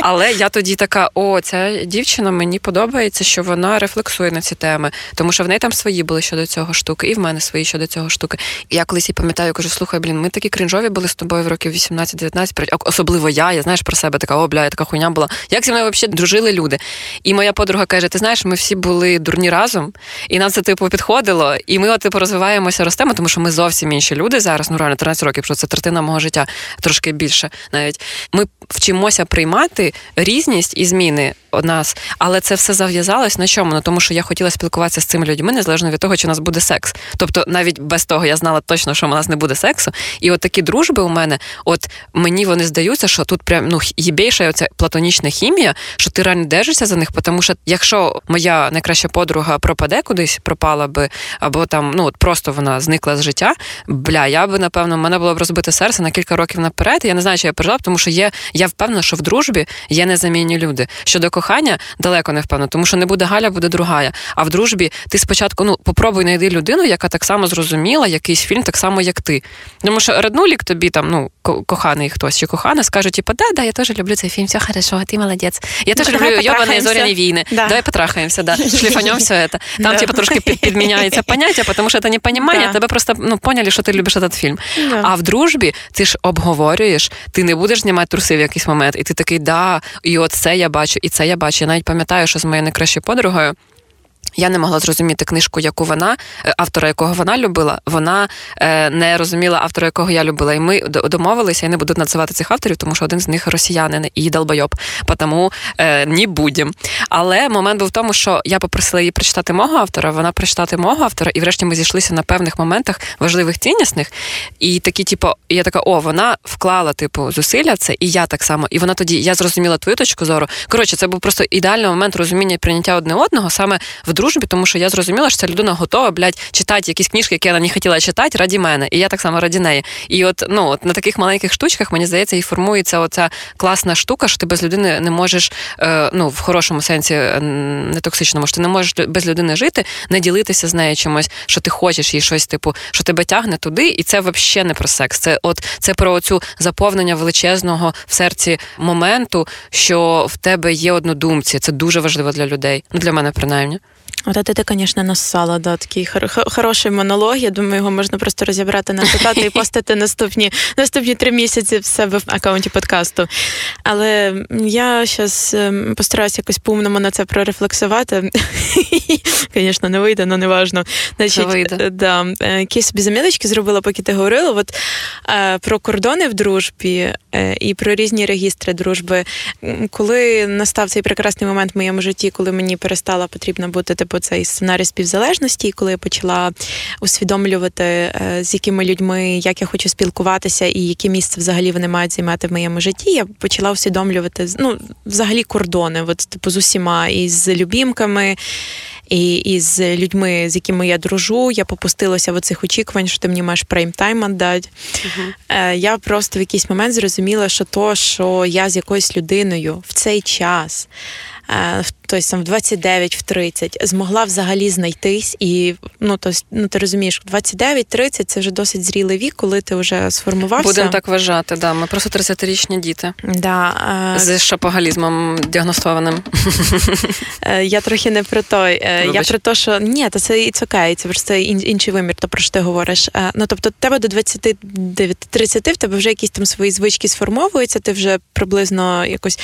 Але я тоді така: о, ця дівчина мені подобається, що вона рефлексує на ці теми, тому що в неї там свої були щодо цього штуки, і в мене свої щодо цього штуки. І я колись і пам'ятаю, кажу, слухай, блін, ми такі кринжові були з тобою в років 18-19, особливо я, я знаєш про себе така, о, бля, я така хуйня була. Як зі мною взагалі дружили люди? І моя подруга каже: Ти знаєш, ми всі були дурні разом, і нам це типу підходило. І ми от типу розвиваємося, ростемо, тому що ми зовсім інші люди зараз. Ну реально 13 років, що це третина мого життя, трошки більше навіть. Ми вчимося приймати різність і зміни у нас, але це все зав'язалось на чому? Ну тому що я хотіла спілкуватися з цими людьми незалежно від того, чи у нас буде секс. Тобто, навіть без того я знала точно, що у нас не буде сексу. І от такі дружби у мене, от мені вони здаються, що тут прям ну єбейша оця платонічна хімія, що ти реально держишся за них, тому що якщо моя найкраща подруга пропаде кудись, пропала би, або там ну от просто вона зникла з життя, бля, я би напевно, в мене було б розбите серце на кілька років наперед. Я не знаю, чи я пережила, тому що є, я впевнена, що в дружбі є незамінні люди. Щодо кохання далеко не впевнена, тому що не буде Галя, буде другая. А в дружбі ти спочатку ну попробуй знайди людину, яка так само зрозуміла якийсь фільм, так само, як ти. Тому що Раднулік тобі там, ну, коханий хтось чи кохана, скаже, типу, да, да, я теж люблю цей фільм, все хорошо, ти молодець. Я теж люблю йобані зоряні війни. Да. Давай потрахаємося, да. шліфанем все це. Там, типу, трошки підміняється поняття, тому що це не понімання, тебе просто ну, поняли, що ти любиш цей фільм. А в дружбі ти ж обговорюєш, ти не будеш знімати труси в якийсь момент, і ти такий, да, і от це я бачу, і це я бачу. Я навіть пам'ятаю, що з моєю найкращою подругою. Я не могла зрозуміти книжку, яку вона, е, автора якого вона любила, вона е, не розуміла автора, якого я любила. І ми домовилися, я не буду називати цих авторів, тому що один з них росіянин і долбойоб, тому е, не будем. Але момент був в тому, що я попросила її прочитати мого автора, вона прочитати мого автора, і врешті ми зійшлися на певних моментах важливих ціннісних. І такі, типу, я така, о, вона вклала, типу, зусилля це, і я так само. І вона тоді я зрозуміла твою точку зору. Коротше, це був просто ідеальний момент розуміння і прийняття одне одного саме в дружбі, тому що я зрозуміла, що ця людина готова, блядь, читати якісь книжки, які вона не хотіла читати, раді мене. І я так само раді неї. І от ну от на таких маленьких штучках, мені здається, і формується оця класна штука, що ти без людини не можеш, е, ну в хорошому сенсі, не токсичному, що ти не можеш без людини жити, не ділитися з нею чимось, що ти хочеш їй щось, типу, що тебе тягне туди, і це взагалі не про секс. Це от це про цю заповнення величезного в серці моменту, що в тебе є однодумці. Це дуже важливо для людей. Ну для мене принаймні. От ти, звісно, нассала, да, такий хороший монолог. Я думаю, його можна просто розібрати на цитати і [laughs] постати наступні наступні три місяці в себе в аккаунті подкасту. Але я зараз ем, постараюся якось по-умному на це прорефлексувати. [laughs] Звісно, не вийде, але не важно. Значить, вийде. Да, е, Якісь собі замілочки зробила, поки ти говорила. От е, про кордони в дружбі е, і про різні регістри дружби. Коли настав цей прекрасний момент в моєму житті, коли мені перестала потрібна бути типу цей сценарій співзалежності, коли я почала усвідомлювати, е, з якими людьми, як я хочу спілкуватися, і яке місце взагалі вони мають займати в моєму житті, я почала усвідомлювати ну, взагалі кордони, от, типу, з усіма, і з любімками. І із людьми, з якими я дружу, я попустилася в оцих очікувань, що ти мені маєш прейм-тайм віддати. Uh-huh. Я просто в якийсь момент зрозуміла, що то, що я з якоюсь людиною в цей час тобто там в 29, в 30, змогла взагалі знайтись, і ну то ну ти розумієш, 29-30 це вже досить зрілий вік, коли ти вже сформувався. Будемо так вважати. Да, ми просто 30-річні діти Да, з шапогалізмом діагностованим. [laughs] Е, я трохи не про той. Е, я про те, що ні, то це і окей, це просто інший вимір, то про що ти говориш. Е, ну тобто, тебе до 29-30 в тебе вже якісь там свої звички сформовуються, ти вже приблизно якось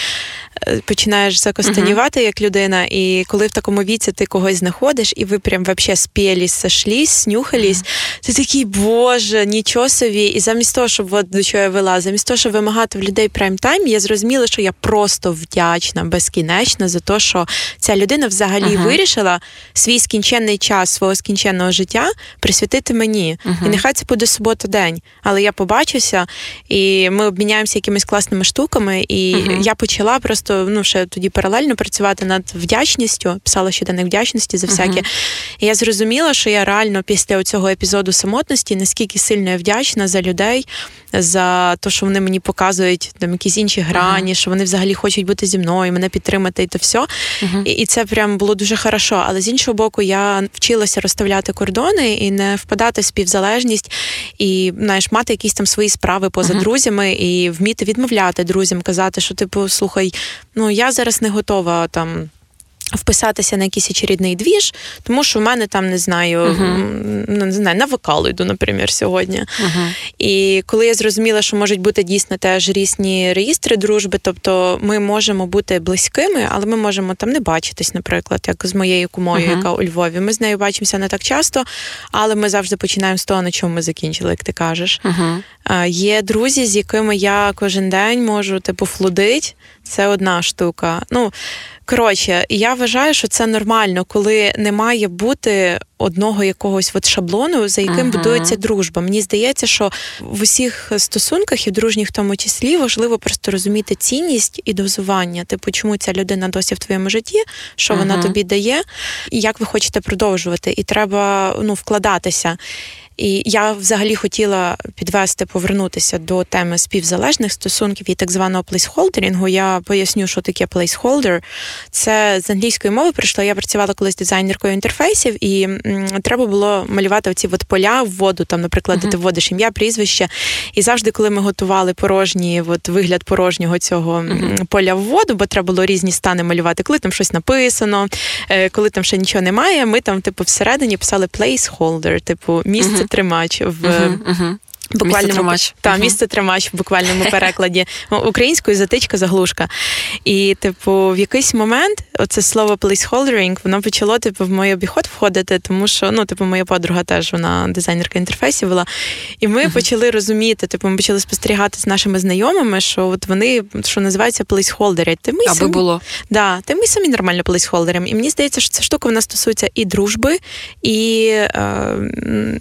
починаєш закостанівати як людина, і коли в такому віці ти когось знаходиш, і ви прям вообще спілись, сошлись, снюхались, mm-hmm. ти такий, боже, нічого собі. І замість того, щоб от до чого я вела, замість того, щоб вимагати в людей прайм-тайм, я зрозуміла, що я просто вдячна безкінечно за те, що ця людина взагалі uh-huh. вирішила свій скінченний час свого скінченного життя присвятити мені. Uh-huh. І нехай це буде субота-день. Але я побачуся, і ми обміняємося якимись класними штуками, і uh-huh. я почала просто ну ще тоді паралельно працювати над вдячністю, писала щоденник вдячності за всяке. Uh-huh. І я зрозуміла, що я реально після цього епізоду самотності наскільки сильно я вдячна за людей, за те, що вони мені показують там якісь інші грані, uh-huh. що вони взагалі хочуть бути зі мною, мене підтримати і то все. Uh-huh. І, і це прям було дуже хорошо. Але з іншого боку, я вчилася розставляти кордони і не впадати в співзалежність, і знаєш, мати якісь там свої справи поза друзями, і вміти відмовляти друзям, казати, що типу, слухай, ну я зараз не готова там. Вписатися на якийсь очередний двіж, тому що в мене там не знаю, uh-huh. не знаю, на вокал йду, наприклад, сьогодні. Uh-huh. І коли я зрозуміла, що можуть бути дійсно теж різні реєстри дружби, тобто ми можемо бути близькими, але ми можемо там не бачитись, наприклад, як з моєю кумою, uh-huh. яка у Львові. Ми з нею бачимося не так часто, але ми завжди починаємо з того, на чому ми закінчили, як ти кажеш. Є друзі, з якими я кожен день можу типу флудить. Це одна штука. Ну коротше, я вважаю, що це нормально, коли не має бути одного якогось от шаблону, за яким uh-huh. будується дружба. Мені здається, що в усіх стосунках і в дружніх в тому числі важливо просто розуміти цінність і дозування. Типу, чому ця людина досі в твоєму житті, що uh-huh. вона тобі дає, і як ви хочете продовжувати, і треба ну вкладатися. І я взагалі хотіла підвести, повернутися до теми співзалежних стосунків і так званого плейсхолдерінгу. Я поясню, що таке плейсхолдер. Це з англійської мови прийшло. Я працювала колись дизайнеркою інтерфейсів, і треба було малювати оці от поля в воду. Там, наприклад, uh-huh. де ти вводиш ім'я, прізвище. І завжди, коли ми готували порожні, от вигляд порожнього цього uh-huh. поля в воду, бо треба було різні стани малювати, коли там щось написано, е, коли там ще нічого немає. Ми там, типу, всередині писали placeholder, типу місце. Uh-huh тримач в. Uh-huh, uh-huh. Буквально тримач. Та, угу. місце тримач в буквальному перекладі [laughs] українською затичка заглушка. І, типу, в якийсь момент оце слово placeholdering, воно почало типу в мій обіход входити, тому що ну, типу, моя подруга теж вона дизайнерка інтерфейсів була. І ми uh почали розуміти, типу, ми почали спостерігати з нашими знайомими, що от вони що називається плейсхолдерять. Ти ми Аби самі, було. Да, ти ми самі нормально плейсхолдером. І мені здається, що ця штука вона стосується і дружби, і, е,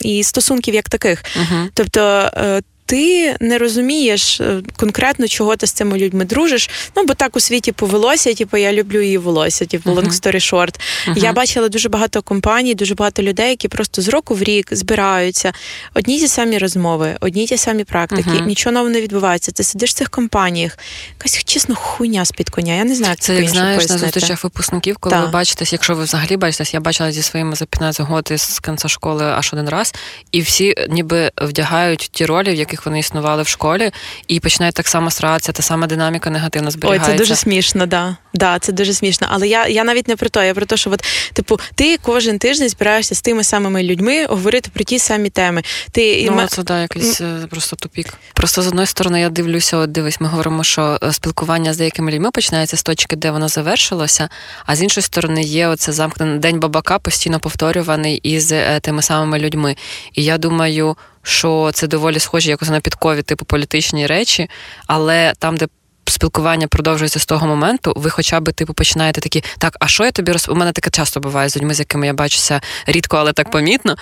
і стосунків як таких. uh Тобто. Uh. Ти не розумієш е, конкретно, чого ти з цими людьми дружиш. Ну бо так у світі повелося, типу, я люблю її волосся, типу, long story short. Uh-huh. Я бачила дуже багато компаній, дуже багато людей, які просто з року в рік збираються. Одні ті самі розмови, одні ті самі практики, uh-huh. нічого нового не відбувається. Ти сидиш в цих компаніях, якась чесно хуйня з під коня. Я не знаю, як це як знаєш пояснити. на зустрічах випускників, коли так. ви бачитесь, якщо ви взагалі бачитесь, я бачила зі своїми за 15 років з кінця школи аж один раз, і всі ніби вдягають ті ролі, в яких яких вони існували в школі, і починає так само сратися, та сама динаміка негативно зберігається. Ой, це дуже смішно, да. Да, це дуже смішно. Але я я навіть не про те, я про те, що от, типу, ти кожен тиждень збираєшся з тими самими людьми говорити про ті самі теми. Ти Ну, це да, якийсь mm. просто тупік. Просто з одної сторони я дивлюся, от дивись, ми говоримо, що е, спілкування з деякими людьми починається з точки, де воно завершилося. А з іншої сторони, є оце замкнений день бабака, постійно повторюваний із е, тими самими людьми. І я думаю що це доволі схожі якось на підкові, типу політичні речі, але там, де спілкування продовжується з того моменту, ви хоча б типу починаєте такі, так, а що я тобі роз... У мене таке часто буває з людьми, з якими я бачуся рідко, але так помітно.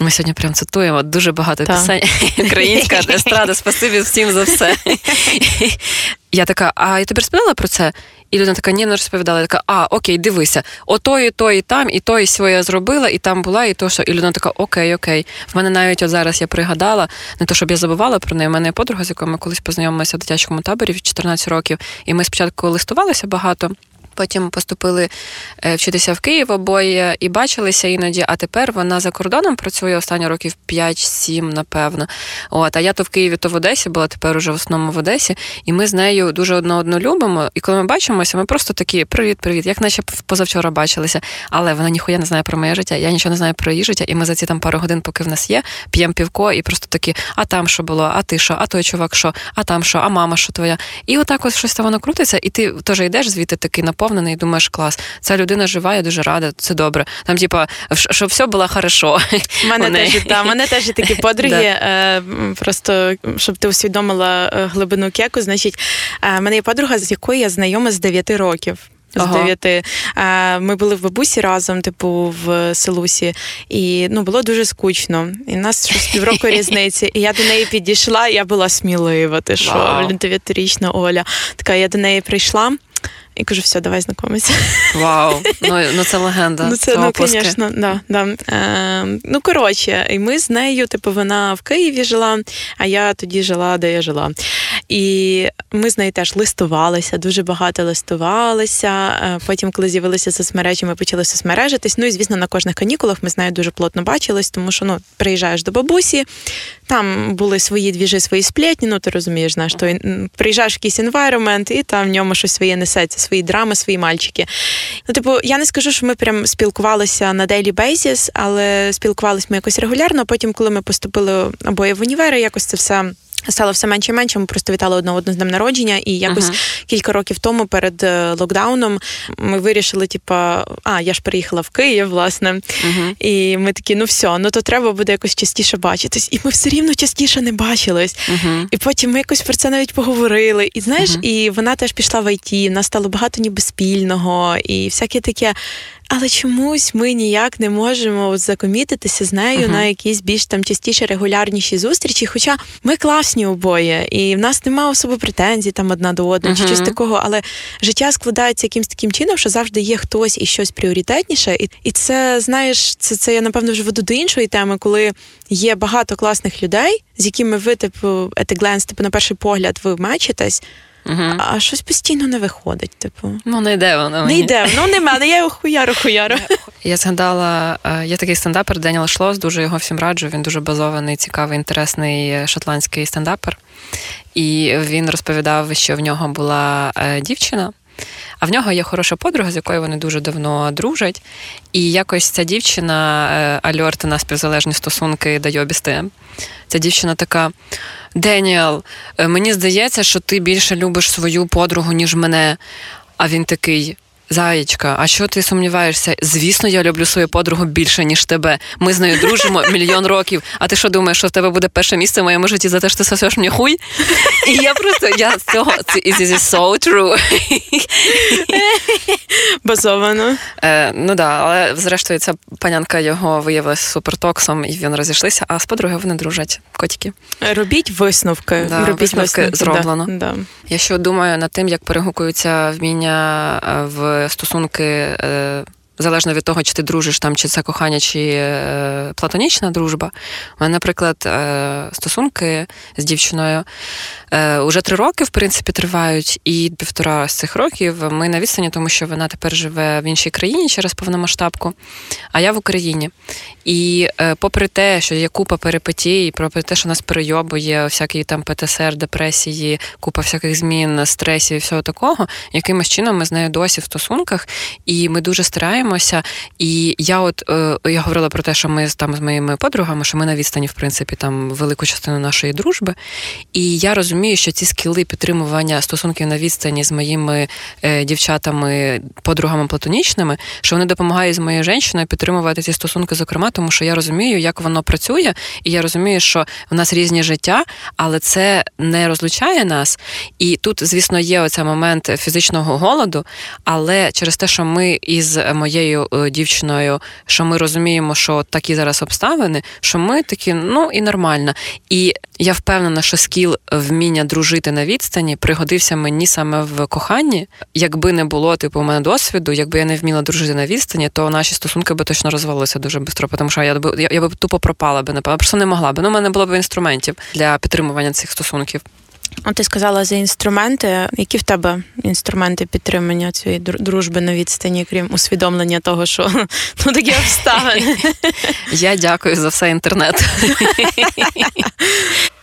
Ми сьогодні прям цитуємо дуже багато так. пісень. [laughs] Українська [laughs] естрада, спасибі всім за все. Я така, а я тобі розповідала про це? І людина така, ні, не розповідала. Я така, а, окей, дивися, ото, і то, і там, і то, і сьо зробила, і там була, і то, що. І людина така, окей, окей. В мене навіть от зараз я пригадала, не то, щоб я забувала про неї. У мене є подруга, з якою ми колись познайомилися в дитячому таборі в 14 років, і ми спочатку листувалися багато. Потім поступили е, вчитися в Київ обоє і бачилися іноді. А тепер вона за кордоном працює останні років 5-7, напевно. От, а я то в Києві, то в Одесі була тепер уже в основному в Одесі, і ми з нею дуже одно одно любимо. І коли ми бачимося, ми просто такі привіт-привіт, як наче позавчора бачилися. Але вона ніхуя не знає про моє життя. Я нічого не знаю про її життя. І ми за ці там пару годин, поки в нас є, п'ємо півко, і просто такі, а там що було, а ти що, а той чувак, що, а там що, а мама що твоя. І отак ось щось там воно крутиться, і ти теж йдеш звідти такий наповнений наповнений, і думаєш, клас, ця людина жива, я дуже рада, це добре. Там, типа, щоб все було хорошо. [laughs] У мене теж та, мене теж такі [laughs] подруги. Е, просто щоб ти усвідомила е, глибину кеку, значить, е, мене є подруга, з якою я знайома з 9 років. З ага. 9. Ми були в бабусі разом, типу, в селусі, і ну було дуже скучно. І в нас щось півроку [laughs] різниці. І я до неї підійшла, і я була смілива. Ти що, дев'ятирічна Оля. Така я до неї прийшла. І кажу, все, давай знайомитися. Вау, [laughs] ну ну це легенда. Ну, це, ну, звісно, да, да. Е, Ну, коротше, і ми з нею, типу, вона в Києві жила, а я тоді жила, де я жила. І ми з нею теж листувалися, дуже багато листувалися. Е, потім, коли з'явилися соцмережі, ми почали соцмережитись. Ну і звісно, на кожних канікулах ми з нею дуже плотно бачились, тому що ну, приїжджаєш до бабусі, там були свої двіжі, свої сплетні, ну ти розумієш, знаєш, то приїжджаєш в якийсь environment, і там в ньому щось своє несеться, свої драми, свої мальчики. Ну, типу, я не скажу, що ми прям спілкувалися на daily basis, але спілкувалися ми якось регулярно. Потім, коли ми поступили обоє в універи, якось це все. Стало все менше і менше. Ми просто вітали одне одне з днем народження, і якось uh-huh. кілька років тому перед е, локдауном ми вирішили, типа, а я ж переїхала в Київ, власне, uh-huh. і ми такі, ну все, ну то треба буде якось частіше бачитись. І ми все рівно частіше не бачились. Uh-huh. І потім ми якось про це навіть поговорили. І знаєш, і вона теж пішла в ІТ, в нас стало багато ніби спільного, і всяке таке. Але чомусь ми ніяк не можемо закомітитися з нею uh-huh. на якісь більш там частіше регулярніші зустрічі. Хоча ми класні обоє, і в нас немає особо претензій там одна до одної, uh-huh. чи щось такого, але життя складається якимсь таким чином, що завжди є хтось і щось пріоритетніше. І і це знаєш, це це я напевно вже веду до іншої теми, коли є багато класних людей, з якими ви типу glance, типу на перший погляд, ви мечитесь. Угу. А щось постійно не виходить. Типу, ну не йде воно. Не йде, ну нема, мене. я його хуяру хуяру. Я згадала, е, є такий стендапер Деніел Шлос, дуже його всім раджу. Він дуже базований, цікавий, інтересний е, шотландський стендапер. І він розповідав, що в нього була е, дівчина. А в нього є хороша подруга, з якою вони дуже давно дружать. І якось ця дівчина е, альорти на співзалежні стосунки дає обісти. Ця дівчина така: Деніел, е, мені здається, що ти більше любиш свою подругу, ніж мене. А він такий. Заєчка, а що ти сумніваєшся? Звісно, я люблю свою подругу більше, ніж тебе. Ми з нею дружимо [laughs] мільйон років. А ти що думаєш, що в тебе буде перше місце в моєму житті за те, що ти сосеш мені хуй? І я просто я з цього this is so true. [laughs] Базовано. Е, Ну да, але зрештою ця панянка його виявилася супертоксом, і він розійшлися, а з подругою вони дружать. Котики. Робіть висновки. Да, Робіть висновки, висновки зроблено. Да, да. Я ще думаю над тим, як перегукуються вміння е, в стосунки. Залежно від того, чи ти дружиш там, чи це кохання, чи е, платонічна дружба. У мене, наприклад, е, стосунки з дівчиною е, уже три роки, в принципі, тривають, і півтора з цих років ми на відстані, тому що вона тепер живе в іншій країні через повномасштабку, а я в Україні. І е, попри те, що є купа перипетій, попри те, що нас перейобує, всякі там ПТСР, депресії, купа всяких змін, стресів і всього такого, якимось чином ми з нею досі в стосунках, і ми дуже стараємося. І я, от е, я говорила про те, що ми там з моїми подругами, що ми на відстані, в принципі, там велику частину нашої дружби. І я розумію, що ці скіли підтримування стосунків на відстані з моїми е, дівчатами, подругами платонічними, що вони допомагають з моєю жінкою підтримувати ці стосунки, зокрема тому що я розумію, як воно працює, і я розумію, що в нас різні життя, але це не розлучає нас. І тут, звісно, є оцей момент фізичного голоду, але через те, що ми із моєю е, дівчиною, що ми розуміємо, що такі зараз обставини, що ми такі, ну і нормально. І я впевнена, що скіл вміння дружити на відстані пригодився мені саме в коханні. Якби не було типу у мене досвіду, якби я не вміла дружити на відстані, то наші стосунки би точно розвалилися дуже швидко, тому що я б я, я б тупо пропала би, напевно, просто не могла би. Ну, у мене було б інструментів для підтримування цих стосунків. От ти сказала за інструменти. Які в тебе інструменти підтримання цієї дружби на відстані, крім усвідомлення того, що [laughs] ну такі обставини? [laughs] Я дякую за все інтернет. [laughs]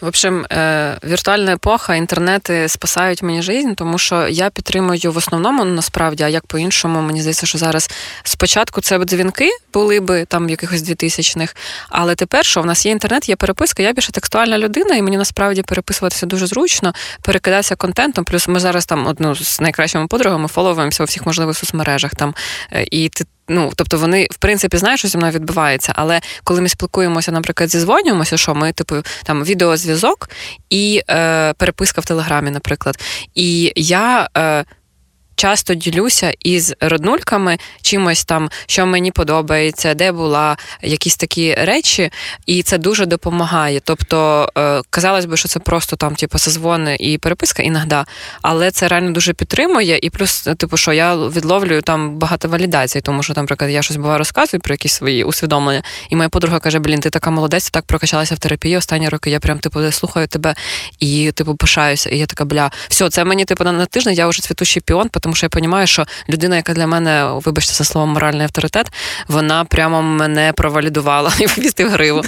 В общем, е, віртуальна епоха, інтернети спасають мені життя, тому що я підтримую в основному насправді, а як по-іншому, мені здається, що зараз спочатку це дзвінки були би там якихось 2000-х, але тепер, що в нас є інтернет, є переписка, я більше текстуальна людина, і мені насправді переписуватися дуже зручно, перекидатися контентом. Плюс ми зараз там одну з найкращими подругами фоловуємося у всіх можливих соцмережах там. Е, і ти Ну, тобто вони, в принципі, знають, що зі мною відбувається. Але коли ми спілкуємося, наприклад, зізвонюємося, що ми, типу, там відеозв'язок і е, переписка в Телеграмі, наприклад. І я. Е, часто ділюся із роднульками чимось там, що мені подобається, де була якісь такі речі, і це дуже допомагає. Тобто, е, казалось би, що це просто там, типу, созвони і переписка іноді, але це реально дуже підтримує. І плюс, типу, що я відловлюю там багато валідацій, тому що, наприклад, я щось буває розказую про якісь свої усвідомлення, і моя подруга каже: Блін, ти така молодець, ти так прокачалася в терапії останні роки. Я прям типу слухаю тебе і типу пишаюся. І я така, бля, все, це мені типу на тиждень, я вже цвітущий піон тому що я розумію, що людина, яка для мене, вибачте, за слово моральний авторитет, вона прямо мене провалідувала [laughs] і повістив гриву.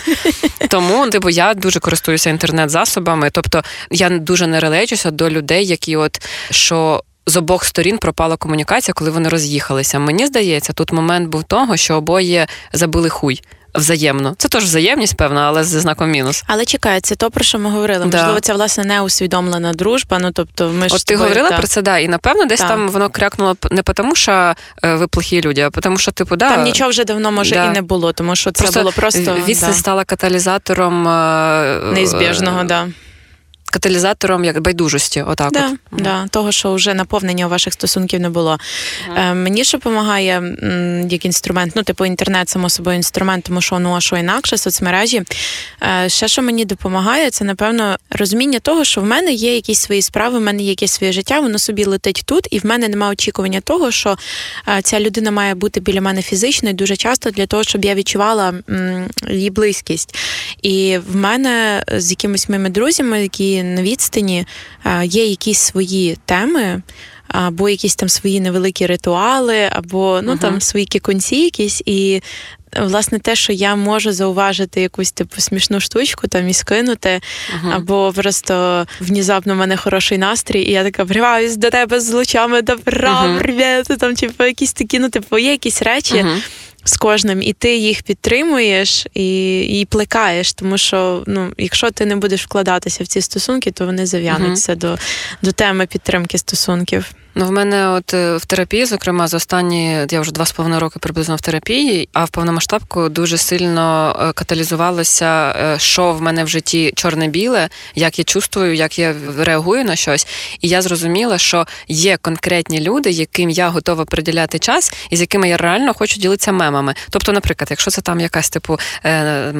Тому, типу, я дуже користуюся інтернет-засобами. Тобто я дуже не релечуся до людей, які от що. З обох сторін пропала комунікація, коли вони роз'їхалися. Мені здається, тут момент був того, що обоє забили хуй взаємно. Це теж взаємність, певна, але зі знаком мінус. Але чекай, це то, про що ми говорили. Да. Можливо, це власне не усвідомлена дружба. Ну тобто, ми ж От ти тобою, говорила та... про це, да, і напевно, десь та. там воно крякнуло не тому, що е, ви плохі люди, а тому, що типу, да. Там нічого вже давно може да. і не було, тому що це просто було просто відстань стала каталізатором е, неізбіжного, да каталізатором як байдужості, отак да, от. Да, того, що вже наповнення ваших стосунків не було. Е, Мені що допомагає як інструмент, ну, типу, інтернет, само собою, інструмент, тому що ну а що інакше, соцмережі. Е, Ще що мені допомагає, це напевно розуміння того, що в мене є якісь свої справи, в мене є якесь своє життя, воно собі летить тут, і в мене немає очікування того, що е, ця людина має бути біля мене фізично і дуже часто для того, щоб я відчувала м, її близькість. І в мене з якимись моїми друзями, які на відстані є якісь свої теми. Або якісь там свої невеликі ритуали, або ну uh-huh. там свої кікунці якісь, і власне те, що я можу зауважити якусь типу смішну штучку там і скинути, uh-huh. або просто внезапно в мене хороший настрій, і я така вриваюсь до тебе з лучами добра, uh-huh. привіт, там, типу, якісь такі, ну, типу, є якісь речі. З кожним, і ти їх підтримуєш і і плекаєш, тому що ну, якщо ти не будеш вкладатися в ці стосунки, то вони зав'януться угу. до, до теми підтримки стосунків. Ну, в мене от е, в терапії, зокрема, за останні я вже два з половиною роки приблизно в терапії, а в повномасштабку дуже сильно е, каталізувалося, е, що в мене в житті чорне-біле, як я чувствую, як я реагую на щось. І я зрозуміла, що є конкретні люди, яким я готова приділяти час, і з якими я реально хочу ділитися мемами. Тобто, наприклад, якщо це там якась типу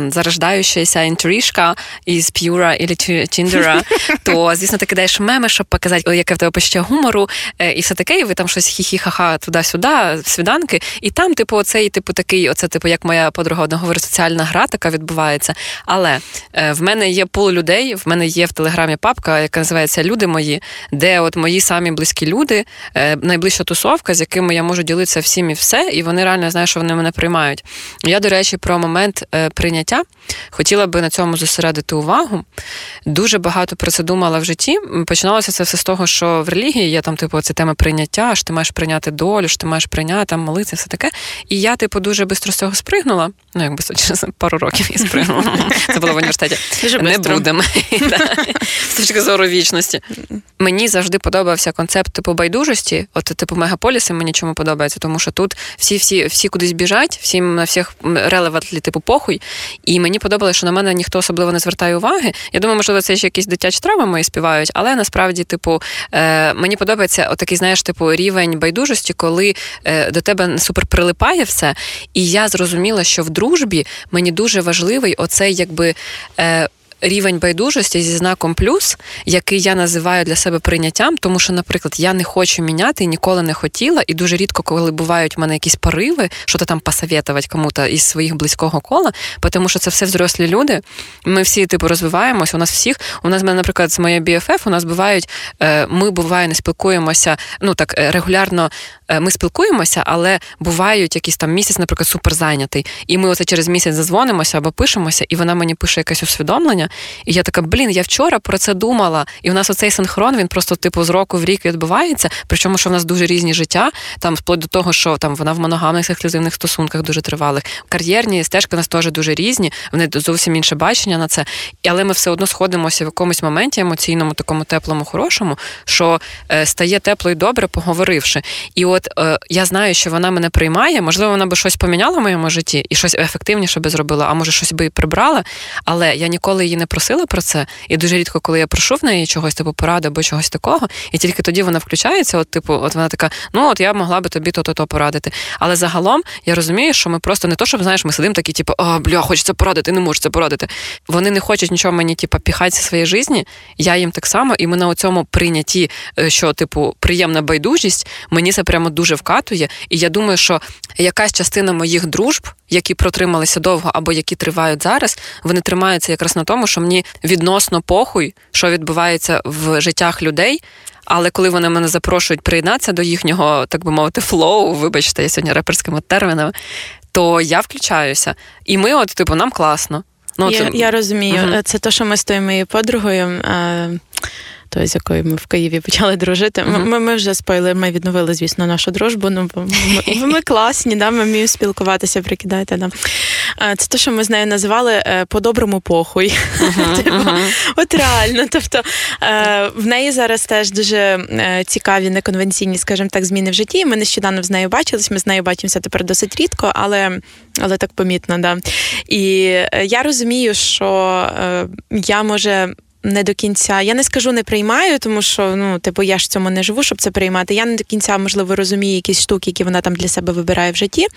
зарождаючася інтрижка із п'юра і Тіндера, [laughs] то звісно ти кидаєш меми, щоб показати, яке в тебе почуття гумору і все таке, і ви там щось хі-хі-ха-ха туди-сюди, свіданки. І там, типу, оцей, типу, такий, оце, типу, як моя подруга одна говорить, соціальна гра така відбувається. Але е, в мене є пул людей, в мене є в телеграмі папка, яка називається Люди мої, де от мої самі близькі люди, е, найближча тусовка, з якими я можу ділитися всім і все, і вони реально знають, що вони мене приймають. Я, до речі, про момент е, прийняття хотіла би на цьому зосередити увагу. Дуже багато про це думала в житті. Починалося це все з того, що в релігії є там, типу, це тема прийняття, що ти маєш прийняти долю, що ти маєш прийняти там, молитися, все таке. І я, типу, дуже швидко з цього спригнула. Ну, якби через пару років я спригнула. [laughs] Це було в університеті. Не будемо. [laughs] З точки зору вічності. Мені завжди подобався концепт типу байдужості. От, типу, мегаполіси мені чому подобається, тому що тут всі всі, всі кудись біжать, всім на всіх релеватлі, типу, похуй. І мені подобалося, що на мене ніхто особливо не звертає уваги. Я думаю, можливо, це ще якісь дитячі травми мої співають, але насправді, типу, е, мені подобається такий, знаєш, типу рівень байдужості, коли е, до тебе супер прилипає все. І я зрозуміла, що в дружбі мені дуже важливий оцей, якби. Рівень байдужості зі знаком плюс, який я називаю для себе прийняттям, тому що, наприклад, я не хочу міняти і ніколи не хотіла, і дуже рідко, коли бувають в мене якісь пориви, що то там посоветувати кому-то із своїх близького кола, тому що це все взрослі люди. Ми всі типу розвиваємося. У нас всіх, у нас, наприклад, з моєю BFF, у нас бувають, е, ми буває, не спілкуємося. Ну так е, регулярно ми спілкуємося, але бувають якийсь там місяць, наприклад, суперзайнятий. І ми оце через місяць зазвонимося або пишемося, і вона мені пише якесь усвідомлення. І я така, блін, я вчора про це думала. І в нас оцей синхрон, він просто типу з року в рік відбувається. Причому, що в нас дуже різні життя, там вплоть до того, що там вона в моногамних ексклюзивних стосунках дуже тривалих. Кар'єрні стежки у нас теж дуже різні, вони зовсім інше бачення на це. Але ми все одно сходимося в якомусь моменті емоційному, такому теплому, хорошому, що е, стає тепло і добре, поговоривши. І от е, я знаю, що вона мене приймає, можливо, вона би щось поміняла в моєму житті і щось ефективніше би зробила, а може щось би і прибрала. Але я ніколи її не просила про це, і дуже рідко, коли я прошу в неї чогось типу поради або чогось такого, і тільки тоді вона включається. От, типу, от вона така, ну от я могла би тобі то-то порадити. Але загалом я розумію, що ми просто не то, щоб знаєш, ми сидимо такі, типу, а бля, хочеться порадити, не можу це порадити. Вони не хочуть нічого мені, типу, піхати зі своєї житті, я їм так само, і ми на цьому прийнятті, е, що, типу, приємна байдужість, мені це прямо дуже вкатує. І я думаю, що якась частина моїх дружб, які протрималися довго або які тривають зараз, вони тримаються якраз на тому, що мені відносно похуй, що відбувається в життях людей. Але коли вони мене запрошують приєднатися до їхнього, так би мовити, flow, вибачте, я сьогодні реперськими термінами, то я включаюся. І ми, от, типу, нам класно. Ну, Я, це... я розумію. Угу. Це те, що ми з тою моєю подругою. Е, то з якою ми в Києві почали дружити. Uh-huh. Ми ми вже спойлер, ми відновили, звісно, нашу дружбу. Ну бо ми, ми класні, да, ми вміємо спілкуватися, прикидайте. Да. Це те, що ми з нею називали е, по-доброму похуй. Uh-huh, [laughs] типу, uh-huh. От реально. Тобто е, в неї зараз теж дуже е, цікаві, неконвенційні, скажімо так, зміни в житті. Ми нещодавно з нею бачились. Ми з нею бачимося тепер досить рідко, але але так помітно. Да. І я розумію, що я може не до кінця. Я не скажу не приймаю, тому що ну, типу, я ж в цьому не живу, щоб це приймати. Я не до кінця, можливо, розумію якісь штуки, які вона там для себе вибирає в житті,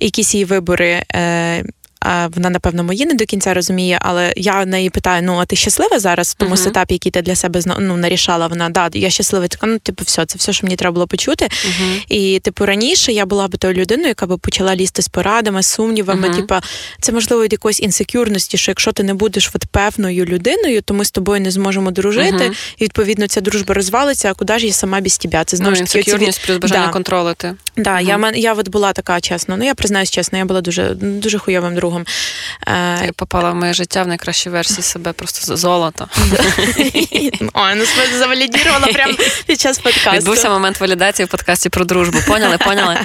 якісь її вибори. Е, вона, напевно, мої не до кінця розуміє, але я неї питаю: ну, а ти щаслива зараз в тому uh-huh. сетапі, який ти для себе ну, нарішала? Вона да, я щаслива. Така, ну, типу, все, це все, що мені треба було почути. Uh-huh. І, типу, раніше я була б тою людиною, яка би почала лізти з порадами, сумнівами. Uh-huh. Типу, це можливо від якоїсь інсекюрності, що якщо ти не будеш от певною людиною, то ми з тобою не зможемо дружити. І відповідно ця дружба розвалиться. А куди ж я сама без тебе? Це знову ну, ж таки плюс бажання да. контролити. Да, я я от була така чесно. Ну я признаюсь чесно, я була дуже дуже хуйовим другом. Ти попала в моє життя в найкращій версії себе, просто золото. Ой, ну завалідірувала прямо під час подкасту. Відбувся момент валідації в подкасті про дружбу. Поняли, поняли?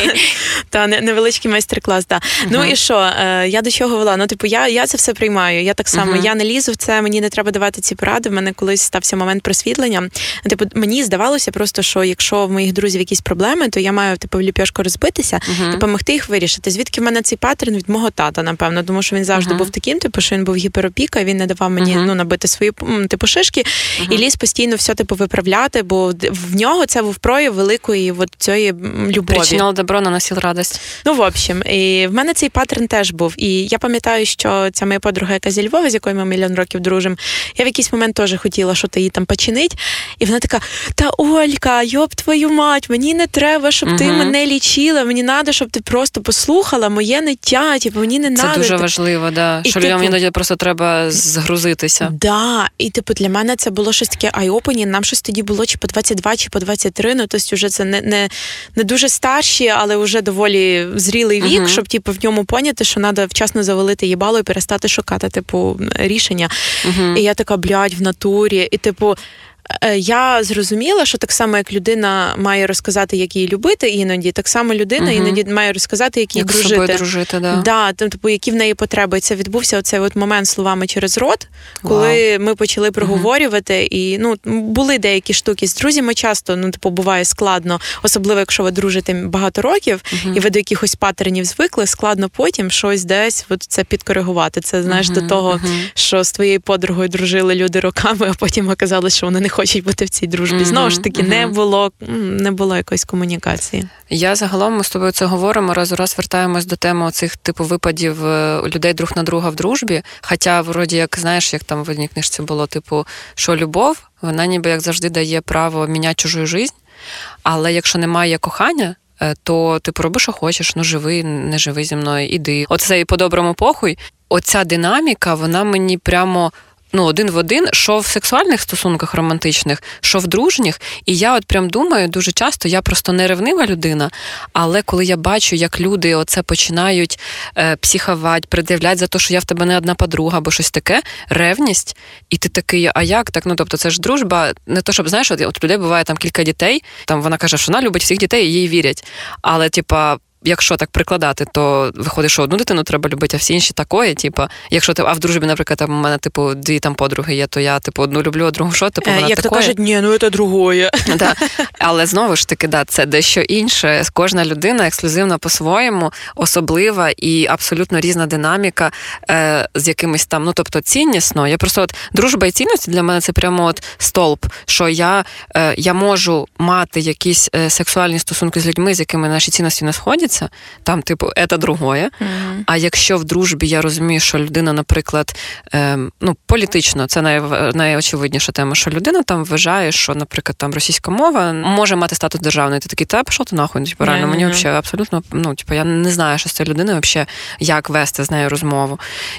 [laughs] Та невеличкий майстер-клас, так. Ну і що? Е, я до чого вела? Ну, типу, я я це все приймаю. Я так само, я не лізу в це, мені не треба давати ці поради. В мене колись стався момент просвітлення. Типу, мені здавалося просто, що якщо в моїх друзів якісь проблеми, то я маю типу в ліпьошку розбитися і допомогти їх вирішити. Звідки в мене цей паттерн від мого тата, напевно, тому що він завжди був таким, типу, що він був гіперопіка, він не давав мені ну набити свої типу шишки і ліз постійно все типу виправляти, бо в нього це був прояв великої от цієї любові. Причинало добро наносив радость. Ну, в общем, і в мене цей паттерн теж був. І я пам'ятаю, що ця моя подруга, яка зі Львова, з якою ми мільйон років дружимо, я в якийсь момент теж хотіла, що ти її там починить. І вона така: Та Олька, йоб твою мать, мені не треба, щоб ти мене лічила. Мені треба, щоб ти просто послухала моє ниття. Типу, мені не Це дуже важливо, да. І, що людям типу, іноді просто треба згрузитися. Да, і типу для мене це було щось таке ай-опені. Нам щось тоді було чи по 22, чи по 23, Ну тобто вже це не не, не дуже старші, але вже доволі зрілий вік, uh щоб типу в ньому поняти, що треба вчасно завалити їбало і перестати шукати, типу, рішення. uh І я така, блядь, в натурі, і типу. Е, я зрозуміла, що так само, як людина має розказати, як її любити, іноді так само людина угу. іноді має розказати, як їй дружити. Собою дружити, да. Да, типу, які в неї потреби. І це відбувся оцей от момент словами через рот, коли Вау. ми почали проговорювати. Угу. І ну були деякі штуки з друзями. Часто ну типу буває складно, особливо якщо ви дружите багато років, угу. і ви до якихось патернів звикли, складно потім щось десь от це підкоригувати. Це знаєш до того, що з твоєю подругою дружили люди роками, а потім оказалось, що вони не хочуть бути в цій дружбі. Mm-hmm, Знову ж таки, mm-hmm. не було не було якоїсь комунікації. Я загалом ми з тобою це говоримо. Раз у раз вертаємось до теми цих типу випадів е, людей друг на друга в дружбі. Хоча, вроді, як знаєш, як там в одній книжці було, типу, що любов, вона ніби як завжди дає право міняти чужу життя. Але якщо немає кохання, е, то ти типу, роби, що хочеш, ну живи, не живи зі мною, іди. Оце і по-доброму похуй. Оця динаміка, вона мені прямо ну, один в один, що в сексуальних стосунках романтичних, що в дружніх. І я от прям думаю, дуже часто я просто не ревнива людина, але коли я бачу, як люди оце починають е, психувати, пред'являти за те, що я в тебе не одна подруга або щось таке, ревність, і ти такий, а як так? Ну тобто, це ж дружба, не то, щоб знаєш, от, от людей буває там кілька дітей, там вона каже, що вона любить всіх дітей і їй вірять. Але, типа, якщо так прикладати, то виходить, що одну дитину треба любити, а всі інші такої. Типу, якщо ти а в дружбі, наприклад, там у мене типу дві там подруги є, то я типу одну люблю, а другу що типу вона Як такої. то кажуть, ні, ну це другое. [laughs] Да. Але знову ж таки, да, це дещо інше. Кожна людина ексклюзивна по-своєму, особлива і абсолютно різна динаміка е, з якимось там, ну тобто ціннісно. Я просто от дружба і цінності для мене це прямо от столб, що я е, я можу мати якісь е, сексуальні стосунки з людьми, з якими наші цінності не сходять подобається, там, типу, це другое. Mm-hmm. А якщо в дружбі я розумію, що людина, наприклад, е, ну, політично, це най, найочевидніша тема, що людина там вважає, що, наприклад, там російська мова може мати статус державний. Ти такий, та пішов ти нахуй. Ну, типу, реально, mm-hmm. мені взагалі абсолютно, ну, типу, я не знаю, що з цією людиною взагалі, як вести з нею розмову.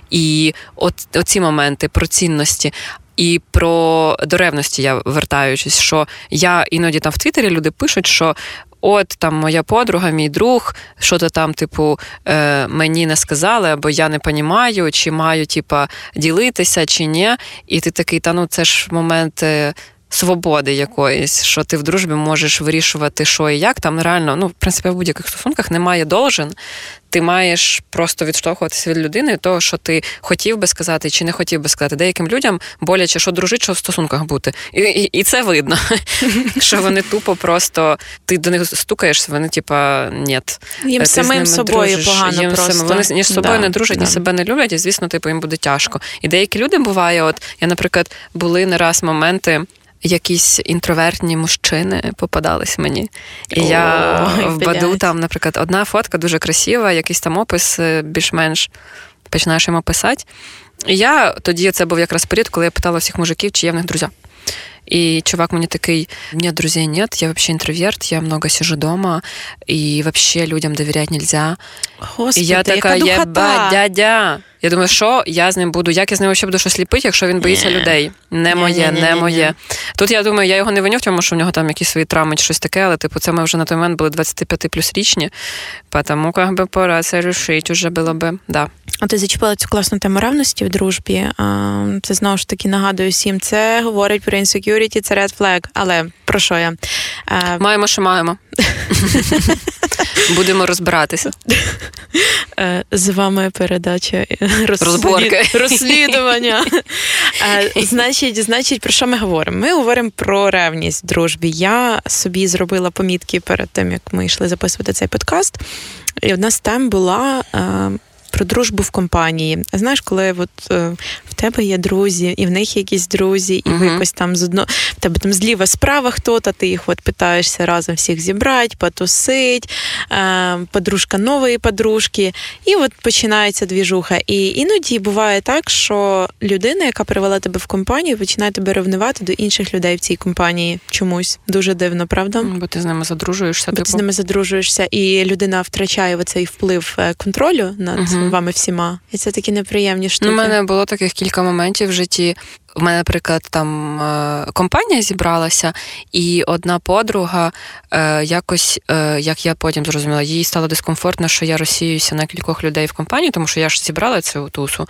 І от оці моменти про цінності. І про до ревності я вертаючись, що я іноді там в Твіттері люди пишуть, що от там моя подруга, мій друг, що то там, типу, е, мені не сказали, або я не понімаю, чи маю, типа, ділитися, чи ні. І ти такий, та ну це ж момент. Свободи якоїсь, що ти в дружбі можеш вирішувати, що і як. Там реально, ну, в принципі, в будь-яких стосунках немає должен ти маєш просто відштовхуватися від людини, того, що ти хотів би сказати чи не хотів би сказати. Деяким людям боляче, що дружить, що в стосунках бути. І і, і це видно, [laughs] що вони тупо просто ти до них стукаєшся, вони типа ні. Їм самим собою погано просто. Вони ні з собою не дружать, ні себе не люблять, і звісно, типу їм буде тяжко. І деякі люди буває, от я, наприклад, були не раз моменти. Якісь інтровертні мужчини попадались мені. І О, я [laughs] в Баду там, наприклад, одна фотка дуже красива, якийсь там опис е, більш-менш починаєш йому писати. І я тоді це був якраз період, коли я питала всіх мужиків, чи є в них друзі. И чувак мне такой, нет, друзей нет, я вообще интроверт, я много сижу дома, и вообще людям доверять нельзя. Господи, і я така, єба, дядя. Я думаю, що я з ним буду, як я з ним взагалі буду щось ліпити, якщо він боїться Ні. людей. Не моє, не моє. Тут я думаю, я його не виню в тому, що в нього там якісь свої травми чи щось таке, але типу, це ми вже на той момент були 25 плюс річні, тому як би пора це рішити вже було би. Да. А ти зачепила цю класну тему ревності в дружбі. Це знову ж таки нагадую всім. Це говорить про insecurity, це red flag. Але про що я? Маємо, що маємо. [laughs] Будемо розбиратися. Е, з вами передача розборки розслідування. [laughs] Е, значить, значить, про що ми говоримо? Ми говоримо про ревність в дружбі. Я собі зробила помітки перед тим, як ми йшли записувати цей подкаст. І одна з тем була е, про дружбу в компанії. Знаєш, коли от е, в тебе є друзі, і в них є якісь друзі, і uh-huh. ви якось там з одно в тебе там зліва справа хто-то, ти їх от питаєшся разом всіх зібрати, потусить, е, подружка нової подружки, і от починається двіжуха. І іноді буває так, що людина, яка привела тебе в компанію, починає тебе ревнувати до інших людей в цій компанії чомусь. Дуже дивно, правда? Бо ти з ними задружуєшся. Бо типу. ти з ними задружуєшся, і людина втрачає оцей вплив е, контролю над. Uh-huh вами всіма. І це такі неприємні штуки. У мене було таких кілька моментів в житті. У мене, наприклад, там е, компанія зібралася, і одна подруга е, якось, е, як я потім зрозуміла, їй стало дискомфортно, що я розсіюся на кількох людей в компанії, тому що я ж зібрала цю тусу,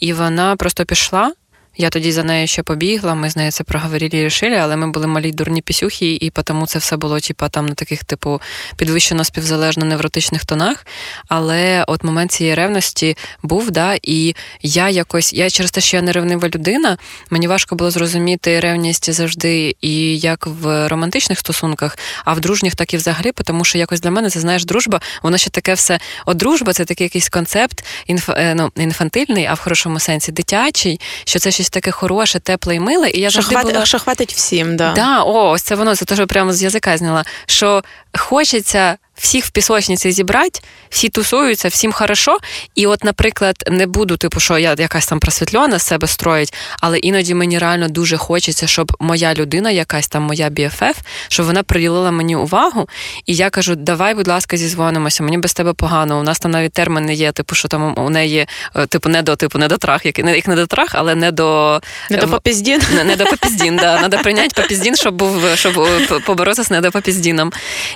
і вона просто пішла. Я тоді за нею ще побігла, ми з нею це проговорили і рішили, але ми були малі дурні пісюхи, і тому це все було типа, там на таких, типу, підвищено співзалежно невротичних тонах. Але от момент цієї ревності був, да, і я якось, я через те, що я не ревнива людина, мені важко було зрозуміти ревність завжди і як в романтичних стосунках, а в дружніх, так і взагалі, тому що якось для мене це знаєш, дружба, воно ще таке все. От дружба це такий якийсь концепт інф, е, ну, інфантильний, а в хорошому сенсі дитячий, що це щось таке хороше, тепле і миле. І я що, хват... була... що хватить всім, да. Да, о, ось це воно, це теж прямо з язика зняла. Що хочеться всіх в пісочниці зібрати, всі тусуються, всім хорошо. І, от, наприклад, не буду, типу, що я якась там просвітлена з себе строїть, але іноді мені реально дуже хочеться, щоб моя людина, якась там моя BFF, щоб вона приділила мені увагу. І я кажу, давай, будь ласка, зізвонимося, мені без тебе погано. У нас там навіть терміни є, типу, що там у неї, е, типу, не до типу, не до трах, як не, як не до трах, але не до не до попіздін. Не, не до попіздін, да. Треба прийняти попіздін, щоб був, щоб е, поборотися з недопопіздіном.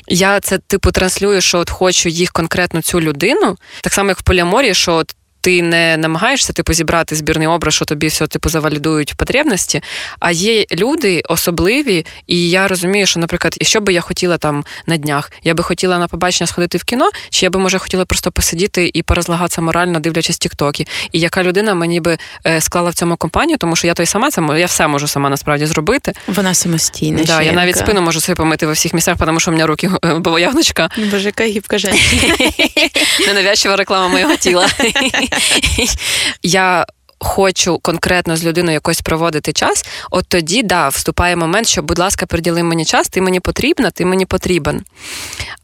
Я це, типу, транслюю, що от хочу їх конкретно цю людину, так само як в поліаморі, що от ти не намагаєшся типу зібрати збірний образ, що тобі все типу завалідують потребності. А є люди особливі, і я розумію, що, наприклад, якщо би я хотіла там на днях, я би хотіла на побачення сходити в кіно, чи я би може хотіла просто посидіти і порозлагатися морально, дивлячись тіктоки. І яка людина мені би е, склала в цьому компанію, тому що я то й сама це я все можу сама насправді зробити. Вона самостійна. Да, Я навіть спину можу собі помити во всіх місцях, тому що у мене руки е, бовоягночка. Боже, яка гібка [laughs] Ненавязчива реклама моєго тіла. [laughs] [laughs] Я хочу конкретно з людиною якось проводити час, от тоді да, вступає момент, що, будь ласка, приділи мені час, ти мені потрібна, ти мені потрібен.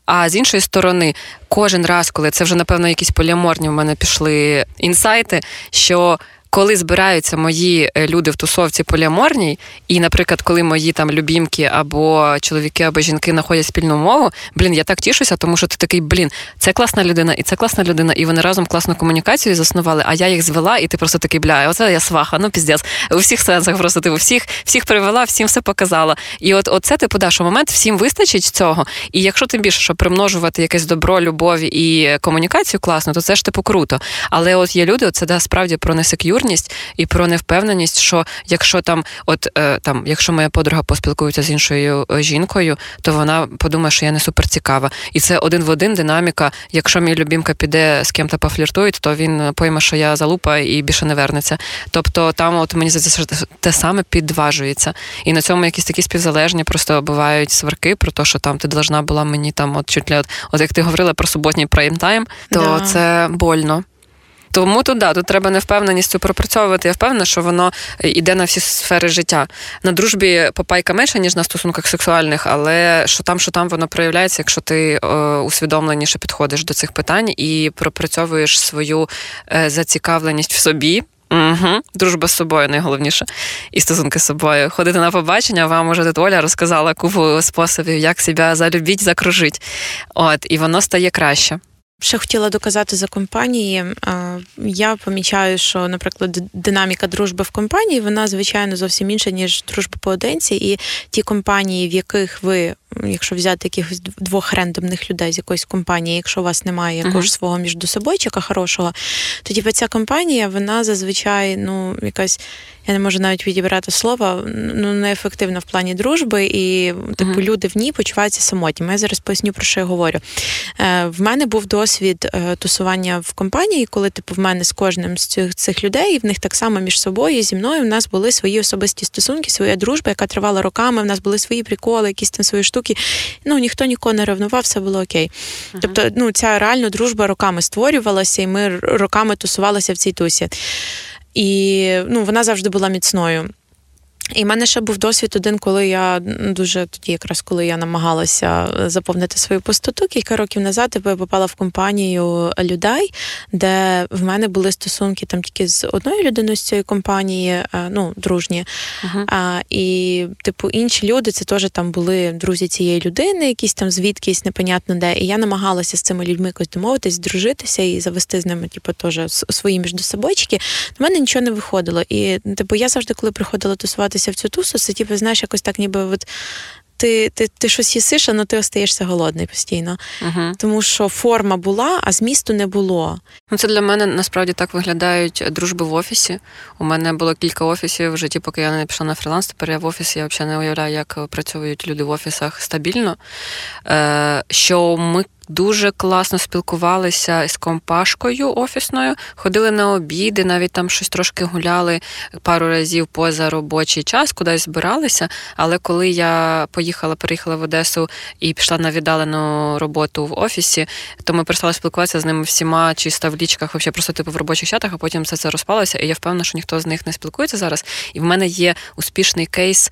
А з іншої сторони, кожен раз, коли це вже, напевно, якісь поліаморні в мене пішли інсайти, що коли збираються мої е, люди в тусовці поліаморній, і, наприклад, коли мої там любімки або чоловіки, або жінки знаходять спільну мову, блін, я так тішуся, тому що ти такий, блін, це класна людина, і це класна людина, і вони разом класну комунікацію заснували, а я їх звела, і ти просто такий, бля, оце я сваха, ну піздець. У всіх сенсах просто ти всіх всіх привела, всім все показала. І от оце типу, да, що момент всім вистачить цього. І якщо тим більше, щоб примножувати якесь добро, любові і комунікацію класно, то це ж типу круто. Але от є люди, це да, справді про несек'юр несекурність і про невпевненість, що якщо там, от е, там, якщо моя подруга поспілкується з іншою е, жінкою, то вона подумає, що я не суперцікава. І це один в один динаміка. Якщо мій любімка піде з ким-то пофліртує, то він пойме, що я залупа і більше не вернеться. Тобто там, от мені здається, що те саме підважується. І на цьому якісь такі співзалежні просто бувають сварки про те, що там ти должна була мені там, от чуть ли от, от як ти говорила про суботній прайм-тайм, то да. це больно. Тому тут да, тут треба невпевненістю пропрацьовувати. Я впевнена, що воно йде на всі сфери життя. На дружбі попайка менше, ніж на стосунках сексуальних, але що там, що там воно проявляється, якщо ти е, усвідомленіше підходиш до цих питань і пропрацьовуєш свою е, зацікавленість в собі. Угу. Дружба з собою найголовніше. І стосунки з собою. Ходити на побачення, вам уже Оля розказала купу способів, як себе залюбіть, закружити. От, і воно стає краще. Ще хотіла доказати за компанії. Я помічаю, що, наприклад, динаміка дружби в компанії вона звичайно зовсім інша ніж дружба поодинці, і ті компанії, в яких ви якщо взяти якихось двох рендомних людей з якоїсь компанії, якщо у вас немає якогось uh-huh. свого міждособойчика хорошого, то типу, ця компанія, вона зазвичай, ну, якась, я не можу навіть відібрати слова, ну, неефективна в плані дружби, і типу, uh-huh. люди в ній почуваються самотніми. Я зараз поясню, про що я говорю. Е, В мене був досвід е, тусування в компанії, коли типу, в мене з кожним з цих цих людей, в них так само між собою зі мною в нас були свої особисті стосунки, своя дружба, яка тривала роками. В нас були свої приколи, якісь там свої штуки. Ну ніхто нікого не ревнував, все було окей. Uh-huh. Тобто, ну ця реально дружба роками створювалася, і ми роками тусувалися в цій тусі. І ну, вона завжди була міцною. І в мене ще був досвід один, коли я дуже тоді, якраз коли я намагалася заповнити свою пустоту, кілька років назад я попала в компанію людей, де в мене були стосунки там тільки з одною людиною з цієї компанії, е, ну дружні. Uh-huh. А, І, типу, інші люди це теж там були друзі цієї людини, якісь там звідкись, непонятно де. І я намагалася з цими людьми якось домовитись, дружитися і завести з ними, типу, теж свої міждособочки. У мене нічого не виходило. І типу, я завжди, коли приходила тусуватися втягнутися в цю тусу, це типу, знаєш, якось так, ніби от. Ти ти, ти щось їсиш, але ти остаєшся голодний постійно. uh Тому що форма була, а змісту не було. Ну, Це для мене насправді так виглядають дружби в офісі. У мене було кілька офісів в житті, поки я не пішла на фріланс. Тепер я в офісі, я взагалі не уявляю, як працюють люди в офісах стабільно. Е, Що ми дуже класно спілкувалися з компашкою офісною, ходили на обіди, навіть там щось трошки гуляли пару разів поза робочий час, кудись збиралися. Але коли я поїхала, переїхала в Одесу і пішла на віддалену роботу в офісі, то ми перестали спілкуватися з ними всіма, чисто в лічках, взагалі просто типу в робочих чатах, а потім все це розпалося. І я впевнена, що ніхто з них не спілкується зараз. І в мене є успішний кейс.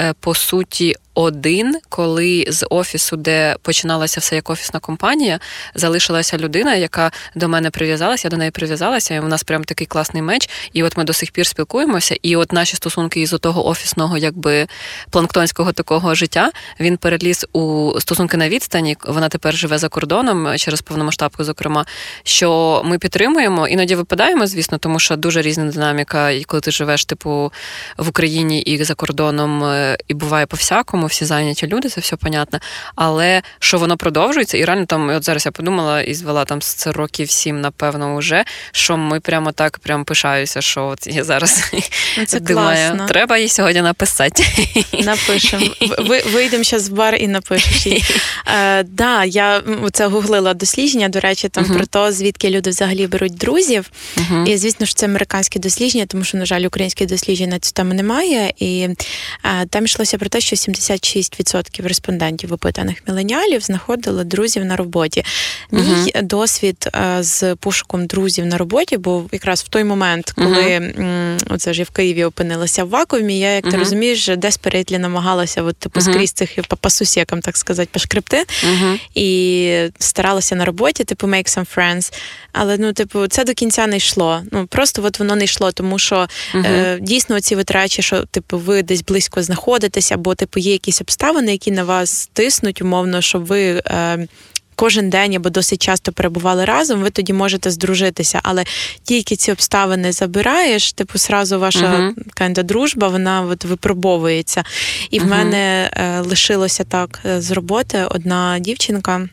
Е, по суті один, коли з офісу, де починалася все як офісна компанія, залишилася людина, яка до мене прив'язалася, я до неї прив'язалася, і у нас прям такий класний меч. І от ми до сих пір спілкуємося. І от наші стосунки із того офісного, якби планктонського такого життя, він переліз у стосунки на відстані. Вона тепер живе за кордоном через повномасштабку, зокрема, що ми підтримуємо, іноді випадаємо, звісно, тому що дуже різна динаміка, і коли ти живеш, типу, в Україні і за кордоном, е, і буває по всякому тому всі зайняті люди, це все понятно. Але що воно продовжується, і реально там, от зараз я подумала і звела там це років сім, напевно, вже, що ми прямо так прям пишаюся, що от я зараз ну, це [laughs] думаю, класно. треба їй сьогодні написати. Напишемо. Вийдемо зараз в бар і напишеш їй. [laughs] Е, да, я це гуглила дослідження, до речі, там uh-huh. про те, звідки люди взагалі беруть друзів. Uh-huh. І звісно ж, це американське дослідження, тому що, на жаль, українське дослідження на цю тему немає. І е, там йшлося про те, що 70 56% респондентів опитаних міленіалів знаходили друзів на роботі. Мій uh-huh. досвід е, з пошуком друзів на роботі був якраз в той момент, коли uh-huh. оце ж я в Києві опинилася в вакуумі. Я, як uh-huh. ти розумієш, десперетлі намагалася от, типу, скрізь цих по сусікам, так сказати, пошкребти. І старалася на роботі, типу, make some friends. Але ну, типу, це до кінця не йшло. Ну просто от воно не йшло, тому що е, дійсно ці витрачі, що типу, ви десь близько знаходитеся, або типу є якісь обставини, які на вас тиснуть, умовно, щоб ви. Е, Кожен день або досить часто перебували разом, ви тоді можете здружитися, але тільки ці обставини забираєш, типу, сразу ваша uh-huh. дружба, вона от випробовується. І uh-huh. в мене е, лишилося так е, з роботи одна дівчинка.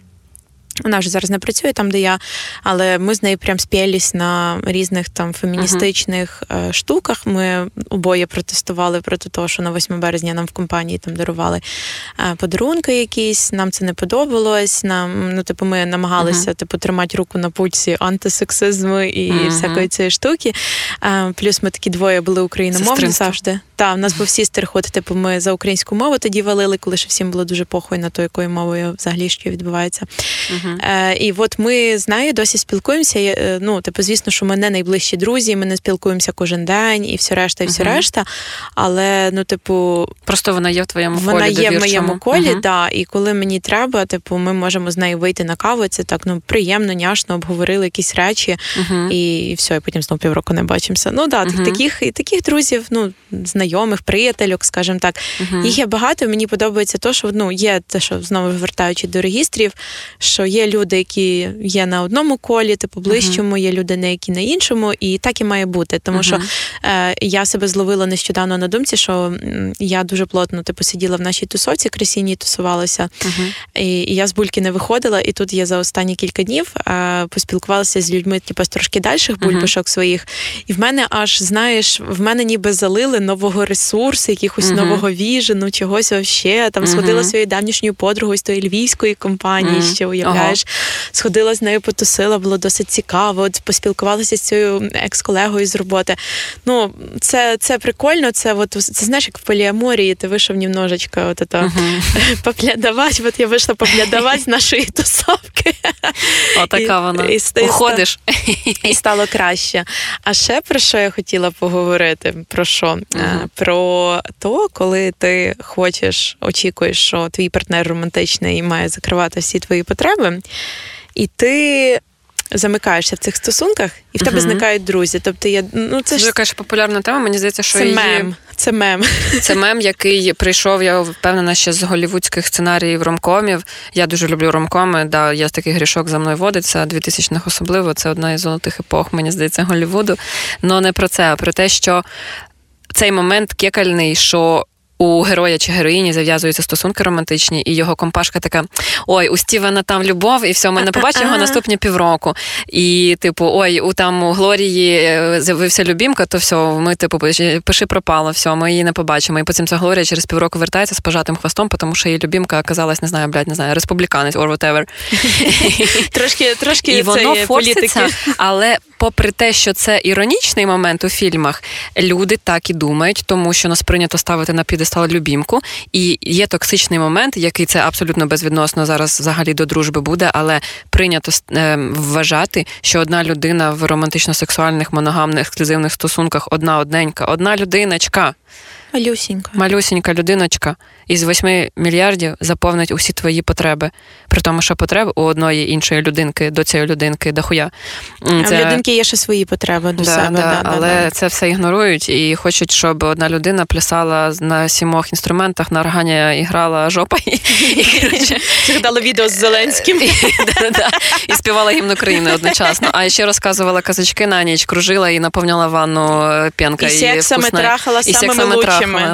Вона вже зараз не працює там, де я, але ми з нею прям спілись на різних там феміністичних uh-huh. штуках. Ми обоє протестували проти того, що на 8 березня нам в компанії там дарували е, подарунки якісь. Нам це не подобалось. Нам, ну, типу, ми намагалися uh-huh. типу, тримати руку на пульсі антисексизму і uh-huh. всякої цієї штуки. Е, плюс ми такі двоє були україномовні завжди. Так, у нас був сістерход, типу, ми за українську мову тоді валили, коли ще всім було дуже похуй на то, якою мовою взагалі що відбувається. Е, І от ми з нею досі спілкуємося. Е, ну, типу, звісно, що ми не найближчі друзі, ми не спілкуємося кожен день і все решта, і все решта. Але ну, типу, просто вона є в твоєму вона колі. Вона є в моєму колі, uh да, і коли мені треба, типу, ми можемо з нею вийти на каву. Це так ну приємно, няшно, обговорили якісь речі, і, і все, і потім знову півроку не бачимося. Ну да, uh таких і таких друзів, ну знайомих, приятельок, скажімо так. Їх є багато. Мені подобається то, що ну є те, що знову вертаючи до регістрів, що є люди, які є на одному колі, типу ближчому, є люди, не які на іншому, і так і має бути. Тому що е, я себе зловила нещодавно на думці, що я дуже плотно типу сиділа в нашій тусовці, кресінній тусувалася, і, і я з бульки не виходила. І тут я за останні кілька днів е, поспілкувалася з людьми, типу, з трошки дальших бульбашок своїх. І в мене аж знаєш, в мене ніби залили нового ресурсу, якихось нового віжену, чогось вообще. Там сходила своєю давнішньою подругою з тої львівської компанії, ще уявляєш. Сходила з нею, потусила, було досить цікаво. От поспілкувалася з цією екс-колегою з роботи. Ну, це це прикольно. Це от це знаєш, як в поліаморії, ти вийшов немножечко от это, uh-huh. [laughs] поглядавати. От я вийшла поглядавати з нашої тусовки. Отака вона. І, і, Уходиш. І стало краще. А ще про що я хотіла поговорити? Про що? Uh-huh. Про то, коли ти хочеш, очікуєш, що твій партнер романтичний і має закривати всі твої потреби, і ти замикаєшся в цих стосунках, і в тебе uh-huh. зникають друзі. Тобто я ну це ж така ж популярна тема. Мені здається, що це її... мем. Це мем. Це мем, який прийшов, я впевнена, ще з голівудських сценаріїв ромкомів. Я дуже люблю ромкоми. Да, я такий грішок за мною водиться, 2000-х особливо. Це одна із золотих епох, мені здається, Голівуду. Но не про це, а про те, що цей момент кекальний, що у героя чи героїні зав'язуються стосунки романтичні, і його компашка така: ой, у Стівена там любов, і все, ми не побачимо його наступні півроку. І, типу, ой, у там у Глорії е, з'явився любімка, то все, ми, типу, пиши пропало, все, ми її не побачимо. І потім ця Глорія через півроку вертається з пожатим хвостом, тому що її любімка оказалась, не знаю, блядь, не знаю, республіканець or whatever. [laughs] Трошки, трошки і воно форситься, але попри те, що це іронічний момент у фільмах, люди так і думають, тому що нас прийнято ставити на підестал любімку, і є токсичний момент, який це абсолютно безвідносно зараз взагалі до дружби буде, але прийнято е, вважати, що одна людина в романтично-сексуальних моногамних ексклюзивних стосунках одна одненька, одна людиночка. Малюсінька. Малюсінька людиночка із 8 мільярдів заповнить усі твої потреби. При тому, що потреб у одної іншої людинки до цієї людинки дохуя. Це... А в людинки є ще свої потреби до да, себе. Да, да, але да. це все ігнорують і хочуть, щоб одна людина плясала на сімох інструментах, на органі і грала жопа. [laughs] Згадала відео з Зеленським. І співала гімн України одночасно. А ще розказувала казачки на ніч, кружила і наповняла ванну е, п'янка. І сексами трахала самими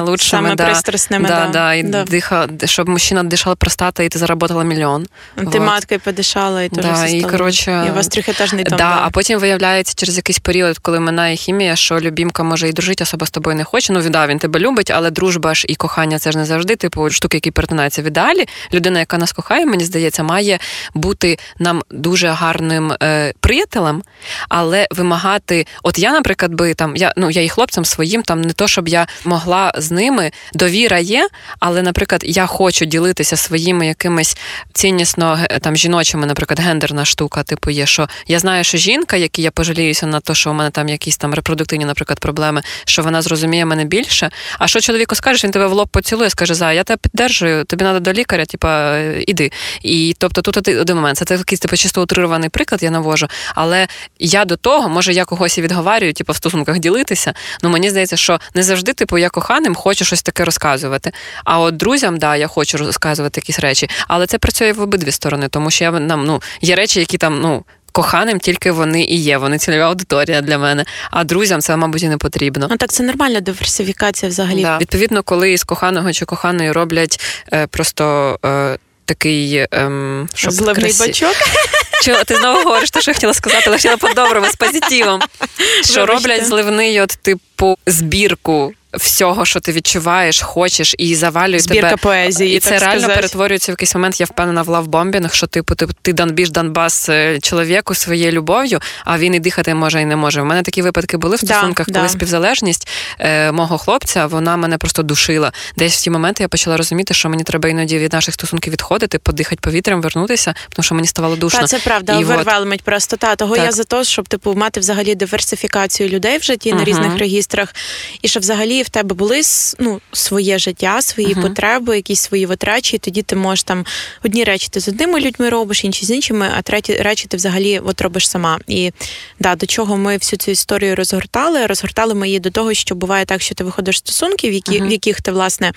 лучшими, да. пристрасними. Да, да, і да. Диха, щоб мужчина дишав простата, і ти заработала мільйон. Ти вот. маткою подишала, і теж да, і, коротше, і у вас трьохетажний дом. Да, А потім виявляється через якийсь період, коли минає хімія, що любімка може і дружити, особа з тобою не хоче. Ну, да, він тебе любить, але дружба ж і кохання це ж не завжди, типу, штуки, які перетинаються в ідеалі. Людина, яка нас кохає, мені здається, має бути нам дуже гарним е, приятелем, але вимагати, от я, наприклад, би там, я ну я і хлопцям своїм, там не то, щоб я могла з ними довіра є, але, наприклад, я хочу ділитися своїми якимись ціннісно там жіночими, наприклад, гендерна штука, типу, є, що я знаю, що жінка, якій я пожаліюся на те, що у мене там якісь там репродуктивні, наприклад, проблеми, що вона зрозуміє мене більше. А що чоловіку скажеш, він тебе в лоб поцілує, скаже, за я тебе піддержую, тобі треба до лікаря, типа іди. І тобто тут один момент. Це такий типу, чисто утрирований приклад, я навожу. Але я до того, може, я когось і відговарюю, типу, в стосунках ділитися. Ну мені здається, що не завжди, типу, я коханим хочу щось таке розказувати. А от друзям, да, я хочу розказувати якісь речі, але це працює в обидві сторони, тому що я нам ну є речі, які там ну. Коханим тільки вони і є, вони цільова аудиторія для мене. А друзям це, мабуть, і не потрібно. Ну так це нормальна диверсифікація взагалі. Да. Відповідно, коли із коханого чи коханої роблять е, просто е, такий ем, щоб зливний красі... бачок. [laughs] Чого ти знову говориш, те, що я хотіла сказати, але хотіла по-доброму, з позитивом. [laughs] Що роблять зливний, от, типу, збірку всього, що ти відчуваєш, хочеш, і завалює Збірка тебе. поезії. І це так реально сказати. перетворюється в якийсь момент. Я впевнена в лавбомбінг, що типу ти, ти данбіж Донбас е, чоловіку своєю любов'ю, а він і дихати може і не може. У мене такі випадки були в Да, стосунках, коли да. співзалежність е, мого хлопця вона мене просто душила. Десь в ті моменти я почала розуміти, що мені треба іноді від наших стосунків відходити, подихати повітрям, вернутися, тому що мені ставало душно. Та, це правда, І от- овервелмить просто та того Так. я за те, щоб типу мати взагалі диверсифікацію людей в житті на різних регістрах, і щоб взагалі в тебе були ну, своє життя, свої Мгм. потреби, якісь свої витрачі, і тоді ти можеш там одні речі ти з одними людьми робиш, інші з іншими, а треті речі ти взагалі от робиш сама. І да, до чого ми всю цю історію розгортали? Розгортали ми її до того, що буває так, що ти виходиш з стосунків, які, Мгм. в яких ти власне.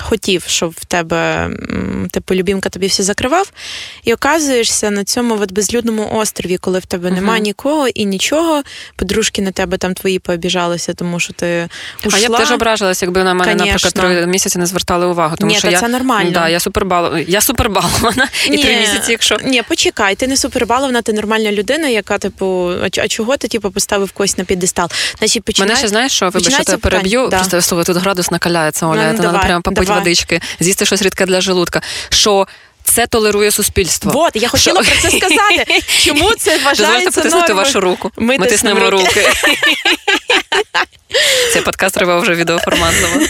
Хотів, щоб в тебе типу любімка тобі все закривав, і оказуєшся на цьому от безлюдному острові, коли в тебе нема Мгм. нікого і нічого. Подружки на тебе там твої пообіжалися, тому що ти ушла. А я б теж ображилась, якби на мене, наприклад, Конечно. три місяці не звертали увагу. Тому Ні, що та я це нормально. Да, я супербал... я супербалована. [laughs] І три місяці, якщо Ні, почекай, ти не супербаловна, ти нормальна людина, яка, типу, а, а чого ти типу, поставив когось на підестал? Значить, починай... Мене ще знаєш, що вибач, що починається тебе переб'ю. Да. Просто слухай, тут градус накаляється, Оля. Ну, ну, давай, прямо давай. Водички, з'їсти щось рідке для желудка. Що це толерує суспільство. Вот, я хотіла Що? про це сказати. [laughs] Чому це Дозвольте вважається потиснути нормою? вашу руку. Ми Ми, тиснемо руки. руки. [laughs] Цей подкаст треба вже відеоформатного. [laughs]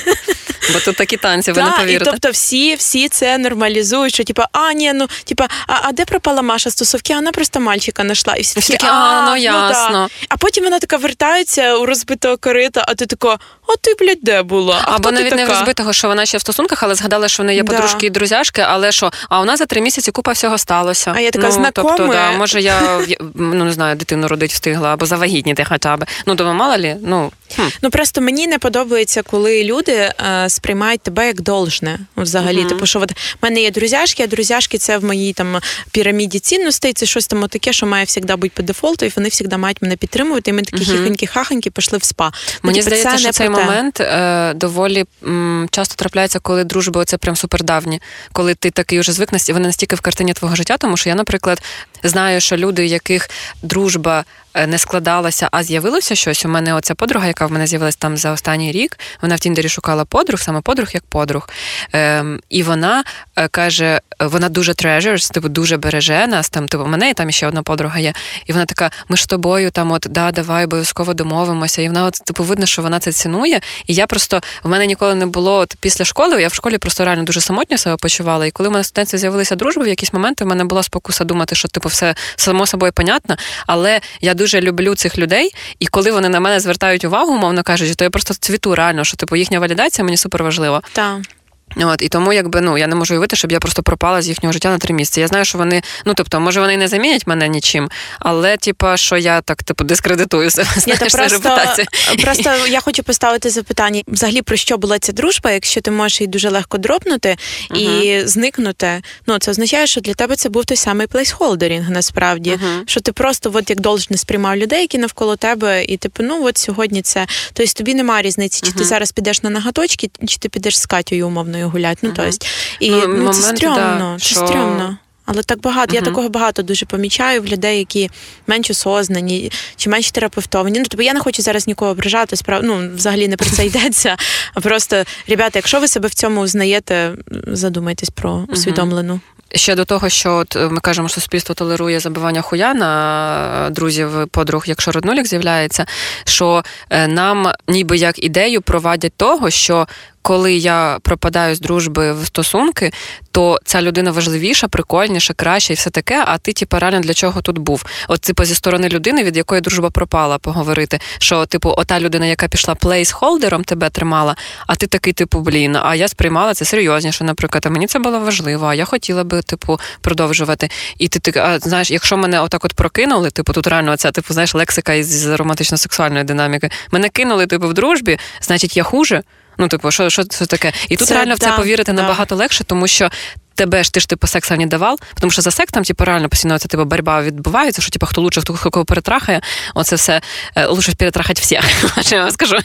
Бо тут такі танці, ви не Так, і тобто всі, всі це нормалізують, що типа, а ні, ну типа, а, а де пропала Маша? А Вона просто мальчика знайшла. І всі такі, такі, а, ну, да». ясно. А потім вона така вертається у розбитого корита, а ти така, а ти, блядь, де була? А Або навіть не розбитого, що вона ще в стосунках, але згадала, що в неї є Да. подружки і друзяшки, але що, а у нас за три місяці купа всього сталося. А я така, ну, тобто, да, може, я ну не знаю, дитину родить встигла або завагітніти хоча б. Ну, думаю, мало лі, ну хм. Ну просто мені не подобається, коли люди е, сприймають тебе як должне. Взагалі, Мгм. типу, що от в мене є друзяшки, а друзяшки це в моїй там піраміді цінностей. Це щось там таке, що має завжди бути по дефолту, і вони завжди мають мене підтримувати. І ми такі Мгм. хіхоньки-хахоньки пішли в спа. Ну, Мені типу, здається, це що цей про те. момент е, доволі м, часто трапляється, коли дружби оце прям супердавні, коли ти такий уже звик, настільки- вони настільки в картині твого життя, тому що я, наприклад, знаю, що люди, у яких дружба не складалася, а з'явилося щось. У мене оця подруга, яка в мене з'явилась там за останній рік, вона в Тіндері шукала подруг, саме подруг як подруг. Ем, і вона е, каже, вона дуже treasures, типу дуже береже нас. Там, типу, мене і там ще одна подруга є. І вона така: ми ж з тобою там, от да, давай обов'язково домовимося. І вона, от, типу, видно, що вона це цінує. І я просто в мене ніколи не було от, після школи. Я в школі просто реально дуже самотньо себе почувала. І коли в мене в студентстві з'явилися дружби, в якісь моменти в мене була спокуса думати, що типу все само собою понятно. Але я дуже люблю цих людей, і коли вони на мене звертають увагу, мовно кажучи, то я просто цвіту реально, що типу їхня валідація мені супер важлива. Та. От і тому, якби ну я не можу уявити, щоб я просто пропала з їхнього життя на три місяці. Я знаю, що вони, ну тобто, може, вони не замінять мене нічим, але типа, що я так типу дискредитую себе. Знаєш, просто, репутація. просто я хочу поставити запитання: взагалі про що була ця дружба, якщо ти можеш її дуже легко дропнути і зникнути. Ну це означає, що для тебе це був той самий плейсхолдерінг, насправді. Мгм. Що ти просто от як должне сприймав людей, які навколо тебе, і типу, ну от сьогодні це. Тобто тобі немає різниці, чи ти зараз підеш на ноготочки, чи ти підеш з Катєю умовною гуляти. Ну, тобто, і Ну, ну, це стрьомно, да, це що- стрьомно. Але так багато, я такого багато дуже помічаю в людей, які менш осознані чи менш терапевтовані. Ну, тобто я не хочу зараз нікого ображати, справ... ну, взагалі не про це [laughs] йдеться. А просто, ребята, якщо ви себе в цьому узнаєте, задумайтесь про усвідомлену. Ще до того, що от е, ми кажемо, що суспільство толерує забивання хуя на е, друзів, подруг, якщо роднулік з'являється, що е, нам ніби як ідею провадять того, що коли я пропадаю з дружби в стосунки, то ця людина важливіша, прикольніша, краща і все таке. А ти, типу, реально для чого тут був? От, типу, зі сторони людини, від якої дружба пропала, поговорити. Що, типу, ота людина, яка пішла плейсхолдером, тебе тримала, а ти такий, типу, блін, а я сприймала це серйозніше, наприклад, а мені це було важливо, а я хотіла би, типу, продовжувати. І ти так, а знаєш, якщо мене отак от прокинули, типу, тут реально ця, типу, знаєш, лексика із романтично-сексуальної динаміки. Мене кинули, типу, в дружбі, значить, я хуже. Ну, типу, що, що це таке? І тут Це реально в це повірити да. набагато легше, тому що. Тебе ж ти ж типу секса не давав, тому що за секс там типу, реально постійно ця типу, боротьба відбувається, що типу, хто лучше, хто кого перетрахає, оце все е, лучше перетрахати всіх, [laughs] що я вам скажу.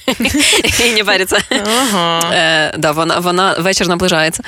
І не париться. Ага. Е, да, вона, вона вечір наближається.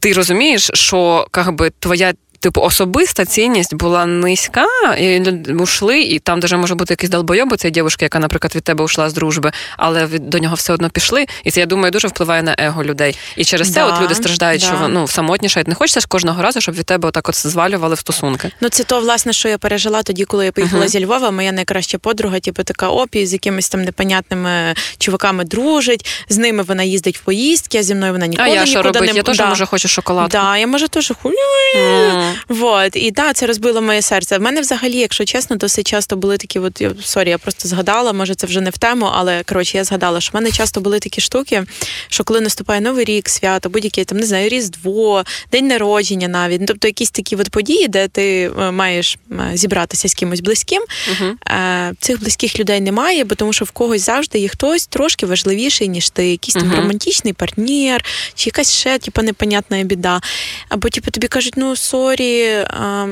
Ти розумієш, що как би, твоя типу, особиста цінність була низька, і ушли, і там даже може бути якийсь долбойоб цієї дівчинки, яка, наприклад, від тебе ушла з дружби, але до нього все одно пішли. І це я думаю дуже впливає на его людей. І через це от люди страждають, да. що ну самотнішають. Не хочеться ж кожного разу, щоб від тебе отак от звалювали в стосунки. Ну це то, власне, що я пережила тоді, коли я поїхала uh-huh. зі Львова. Моя найкраща подруга, типу, така опі, з якимись там непонятними чуваками дружить. З ними вона їздить в поїздки, а зі мною вона ніколи а я що робить? не Я теж да. може хочу шоколад. Да, я може теж хулю. Mm. Вот. І да, це розбило моє серце. В мене взагалі, якщо чесно, досить часто були такі, от сорі, я просто згадала, може це вже не в тему, але коротше, я згадала, що в мене часто були такі штуки, що коли наступає новий рік, свято, будь-яке там не знаю, різдво, день народження, навіть ну, тобто якісь такі от події, де ти е, маєш е, зібратися з кимось близьким. Uh-huh. Цих близьких людей немає, бо тому що в когось завжди є хтось трошки важливіший, ніж ти, якийсь uh-huh. там романтичний партнер, чи якась ще типу, непонятна біда. Або типу, тобі кажуть, ну sorry,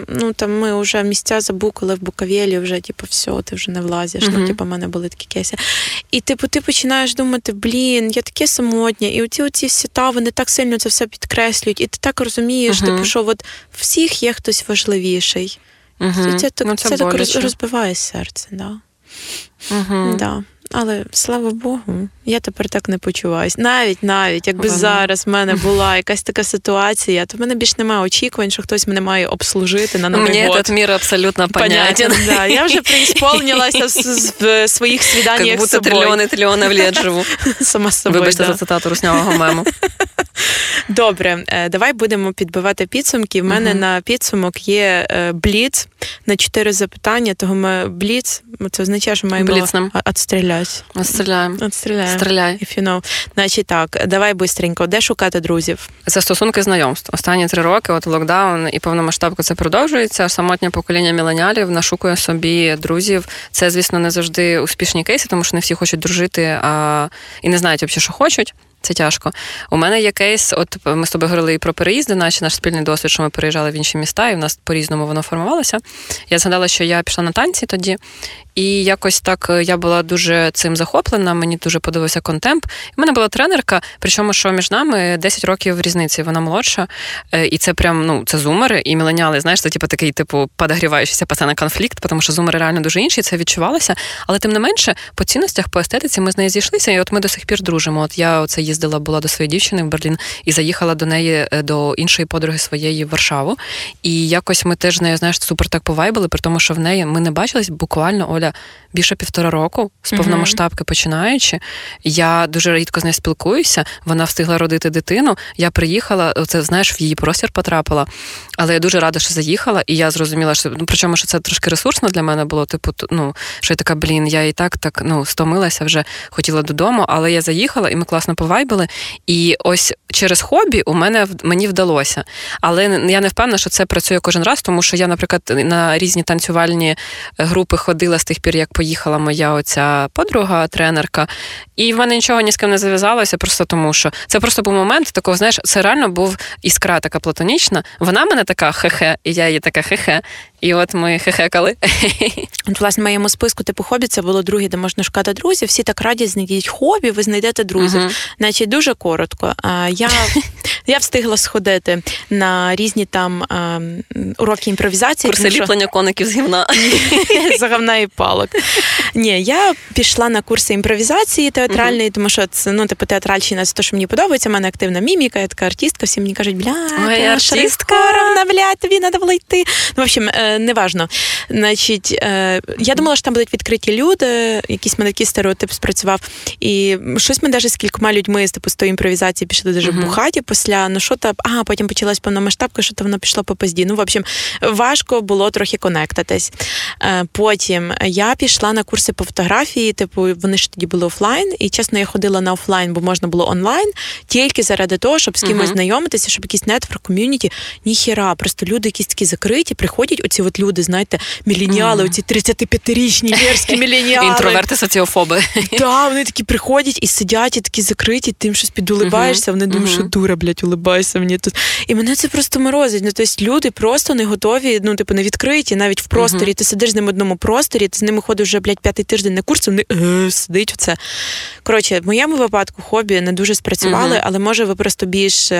ну там ми вже місця забукали в Буковелі, вже типу, все, ти вже не влазиш. Uh-huh. Ну, типу, в мене були такі кейси. І типу, ти починаєш думати, блін, я таке самотнє, і оці оці свята, вони так сильно це все підкреслюють, і ти так розумієш, uh-huh. типу, що от всіх є хтось важливіший. Uh-huh. Це, це, ну, це, це так розбиває серце, да. Uh-huh. Да. Але слава Богу, я тепер так не почуваюся. Навіть навіть якби ага. зараз в мене була якась така ситуація, то в мене більш немає очікувань, що хтось мене має обслужити на новий Мені этот мир абсолютно понятен. понятен да. Я вже преисполнилася в своїх свіданнях Як будто трильйони трильйонів літ живу. Сама собою, Вибачте да. за цитату руснявого мему. Добре, е, давай будемо підбивати підсумки. В мене uh-huh. на підсумок є е, бліц на чотири запитання. Того ми бліц, це означає, що маємо відстріляти. Отстріляємо. Отстріляємо. Стріляй. If you know. Значить так, давай бистренько, де шукати друзів? Це стосунки знайомств. Останні три роки, от локдаун і повномасштабка це продовжується. Самотнє покоління міленіалів нашукує собі друзів. Це, звісно, не завжди успішні кейси, тому що не всі хочуть дружити а... і не знають, взагалі, що хочуть. Це тяжко. У мене є кейс, от ми з тобою говорили і про переїзди, наші наш спільний досвід, що ми переїжджали в інші міста, і в нас по-різному воно формувалося. Я згадала, що я пішла на танці тоді, і якось так е, я була дуже цим захоплена. Мені дуже подобався контемп. У мене була тренерка, причому що між нами 10 років різниці. Вона молодша, е, і це прям ну це зумери і міленіали. Знаєш, це типу такий типу подогріваючийся пацана конфлікт, тому що зумери реально дуже інші. Це відчувалося. Але тим не менше, по цінностях, по естетиці ми з нею зійшлися, і от ми до сих пір дружимо. От я оце їздила була до своєї дівчини в Берлін і заїхала до неї е, до іншої подруги своєї в Варшаву. І якось ми теж з нею знаєш супер так повайбили, при тому, що в неї ми не бачились буквально Оля більше півтора року з повномасштабки починаючи. Я дуже рідко з нею спілкуюся. Вона встигла родити дитину. Я приїхала, це знаєш, в її простір потрапила. Але я дуже рада, що заїхала, і я зрозуміла, що ну причому що це трошки ресурсно для мене було. Типу, ну що я така, блін, я і так так ну стомилася вже, хотіла додому, але я заїхала, і ми класно повайбили. І ось через хобі у мене мені вдалося. Але я не впевнена, що це працює кожен раз, тому що я, наприклад, на різні танцювальні групи ходила з тих пір, як поїхала моя оця подруга, тренерка, і в мене нічого ні з ким не зав'язалося, просто тому що це просто був момент такого, знаєш, це реально був іскра така платонічна. Вона мене така хе-хе, і я її така хе-хе. І от ми хехекали. [laughs] От, власне, в моєму списку типу хобі це було друге, де можна шукати друзів. Всі так раді знайдіть хобі, ви знайдете друзів. Uh-huh. Значить, дуже коротко. Я [laughs] я встигла сходити на різні там уроки імпровізації. Курси що... ліплення коників з гівна. [laughs] З говна і палок. Ні, я пішла на курси імпровізації театральної, uh-huh. тому що це ну, типу, театральщина це те, що мені подобається. У мене активна міміка, я така артистка, всі мені кажуть, бля, Ой, ти артистка, бля, тобі треба було йти. Ну, в общем, е, неважно. Значить, е, я думала, що там будуть відкриті люди, якийсь мене такий стереотип спрацював. І щось ми навіть з кількома людьми з типу, з тої імпровізації пішли дуже uh-huh. бухаті після. Ну що то, а потім почалась повномасштабка, що то воно пішло по пизді. Ну, в общем, важко було трохи конектатись. Е, потім я пішла на курси по фотографії, типу, вони ж тоді були офлайн, і чесно, я ходила на офлайн, бо можна було онлайн, тільки заради того, щоб з кимось uh-huh. знайомитися, щоб якийсь нетворк, ком'юніті. Ніхіра, просто люди якісь такі закриті, приходять оці от люди, знаєте, міленіали, mm. оці 35-річні мерзкі [laughs] міленіали. Інтроверти соціофоби. [laughs] Так, вони такі приходять і сидять, і такі закриті, тим щось підулибаєшся, вони думають, що дура, блядь, улибайся мені тут. І мене це просто морозить. Ну, тобто люди просто не готові, ну, типу, не відкриті, навіть в просторі. Ти сидиш з ними в одному просторі, ти з ними ходиш вже, блядь, п'ятий тиждень на курс, вони е, сидить оце. Коротше, в моєму випадку хобі не дуже спрацювали, але може ви просто більш.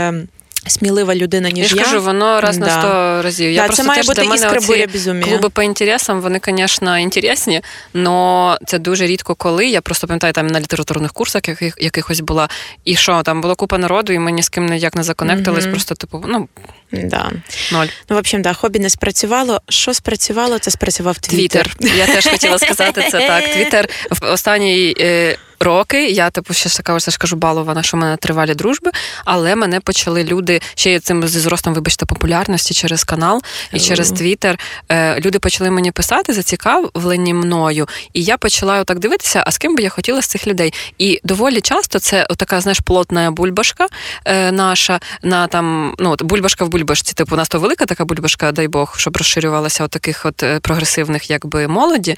Смілива людина, ніж я. Я скажу, воно раз да. на сто разів. Я да, просто Це має теж бути для мене буря безумія. Клуби по інтересам, вони, звісно, інтересні, але це дуже рідко коли. Я просто пам'ятаю, там на літературних курсах яких, якихось була. І що, там було купа народу, і ми ні з ким ніяк не законектились, mm-hmm. просто, типу, ну, да. ноль. Ну, в общем, да, хобі не спрацювало. Що спрацювало, це спрацював Твіттер. Я теж хотіла сказати це так. Твіттер в останній. Е, роки. Я типу ще така ж кажу, балована, що в мене тривалі дружби, але мене почали люди ще цим зі зростом, вибачте, популярності через канал і через Твіттер. Е, люди почали мені писати, зацікавлені мною, і я почала отак дивитися, а з ким би я хотіла з цих людей. І доволі часто це така, знаєш, плотна бульбашка е, наша на там, ну от бульбашка в бульбашці. Типу, у нас то велика така бульбашка, дай Бог, щоб розширювалася от таких от е, прогресивних, якби молоді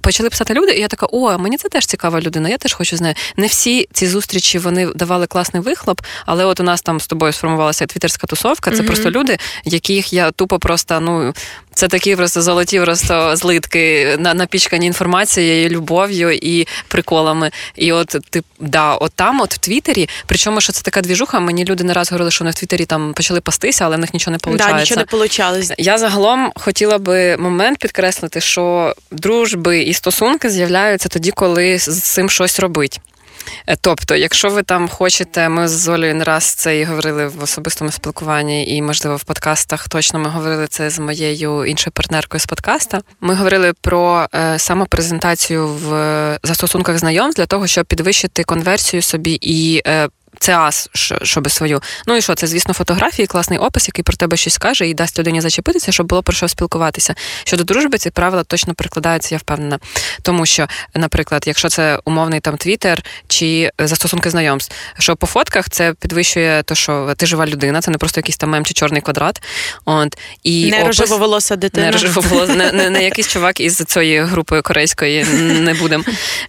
почали писати люди, і я така, о, мені це теж цікава людина, я теж хочу з нею. Не всі ці зустрічі вони давали класний вихлоп, але от у нас там з тобою сформувалася твітерська тусовка. Це mm-hmm. просто люди, яких я тупо просто ну це такі просто золоті просто злитки напічкані інформацією, любов'ю і приколами. І от ти да, от там, от в Твіттері, причому що це така двіжуха, мені люди не раз говорили, що вони в Твіттері там почали пастися, але в них нічого не виходить. Да, нічого не получалось. Я загалом хотіла би момент підкреслити, що дружби і стосунки з'являються тоді, коли з цим щось робить. Е, тобто, якщо ви там хочете, ми з Олею не раз це і говорили в особистому спілкуванні, і, можливо, в подкастах точно ми говорили це з моєю іншою партнеркою з подкаста. Ми говорили про е, самопрезентацію в застосунках знайомств для того, щоб підвищити конверсію собі і. Е, це ас, щоб свою. Ну і що, це, звісно, фотографії, класний опис, який про тебе щось каже, і дасть людині зачепитися, щоб було про що спілкуватися. Щодо дружби, ці правила точно прикладаються, я впевнена. Тому що, наприклад, якщо це умовний там твіттер чи застосунки знайомств, що по фотках це підвищує те, що ти жива людина, це не просто якийсь там мем чи чорний квадрат. От, і Не рожевоволоса дитина. Не рожевоволоса, не, не, не якийсь чувак із цієї групи корейської, не будемо.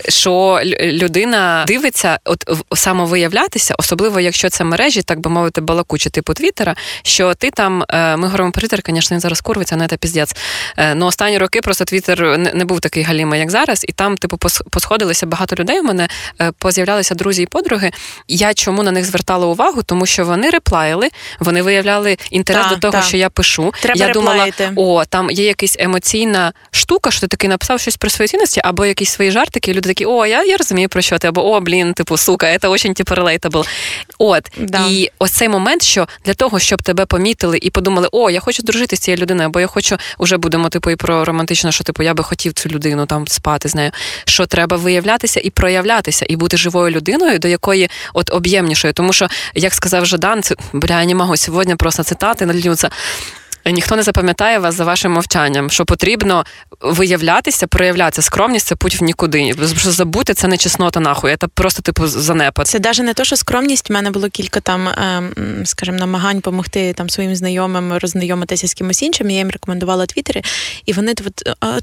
Що людина дивиться, от самовиявлятися особливо якщо це мережі, так би мовити, балакучі типу Твіттера, що ти там, е, ми говоримо про Твіттер, звісно, він зараз курвиться, не це піздець. Е, ну останні роки просто Твіттер не був такий галімий, як зараз, і там, типу, посходилися багато людей. У мене е, поз'являлися друзі і подруги. Я чому на них звертала увагу? Тому що вони реплаїли, вони виявляли інтерес та, до того, та. що я пишу. Треба я реплаїти. думала, о, там є якась емоційна штука, що ти такий написав щось про свої цінності, або якісь свої жартики, і люди такі, о, я я розумію про що ти, або о, блін, типу, сука, це дуже типу, relatable. От да. і ось цей момент, що для того, щоб тебе помітили і подумали, о, я хочу дружити з цією людиною, або я хочу вже будемо типу і про романтично, що типу я би хотів цю людину там спати з нею. Що треба виявлятися і проявлятися, і бути живою людиною, до якої от об'ємнішою. Тому що, як сказав Жадан, це бля, я не можу сьогодні просто цитати нальються ніхто не запам'ятає вас за вашим мовчанням, що потрібно виявлятися, проявлятися. Скромність це путь в нікуди. Що забути це не чеснота нахуй. Це просто типу занепад. Це навіть не то, що скромність. У мене було кілька там, ем, скажімо, намагань допомогти там своїм знайомим роззнайомитися з кимось іншим. Я їм рекомендувала твіттери, і вони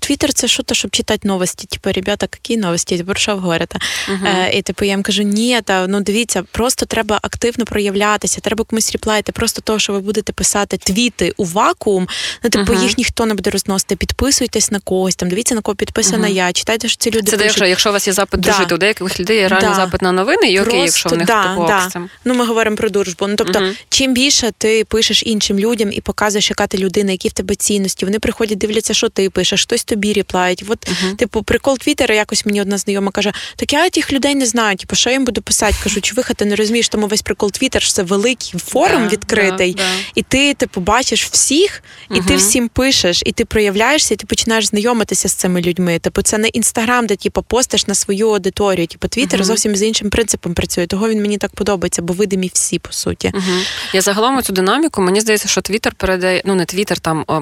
твіттер це що то, щоб читати новості. Типу, ребята, які новості? Про що ви говорите? Uh-huh. Е, і типу я їм кажу, ні, та ну дивіться, просто треба активно проявлятися, треба комусь ріплайти. Просто того, що ви будете писати твіти увагу вакуум. Ну, типу, uh-huh. їх ніхто не буде розносити. Підписуйтесь на когось, там дивіться на кого підписана uh-huh. я. Читайте, що ці люди. Це пишуть. якщо у вас є запит дружити, да. у деяких людей є реальний да. запит на новини, і окей, якщо в них да, типу, да. Ну, ми говоримо про дружбу. Ну тобто, uh-huh. чим більше ти пишеш іншим людям і показуєш, яка ти людина, які в тебе цінності, вони приходять, дивляться, що ти пишеш, хтось тобі ріплають. От, типу, прикол Твіттера, якось мені одна знайома каже: так я тих людей не знаю. Типу, що я їм буду писати? Кажу, чувиха, ти не розумієш, тому весь прикол Твіттер, що це великий форум відкритий, і ти типу бачиш всіх, і ти всім пишеш, і ти проявляєшся, і ти починаєш знайомитися з цими людьми. Типу, це не інстаграм, де типу, постиш на свою аудиторію. Типу, Твіттер uh-huh. зовсім з іншим принципом працює. Того він мені так подобається, бо видимі всі по суті. Uh-huh. Я загалом цю динаміку. Мені здається, що Твіттер передає, ну не Твіттер, там о,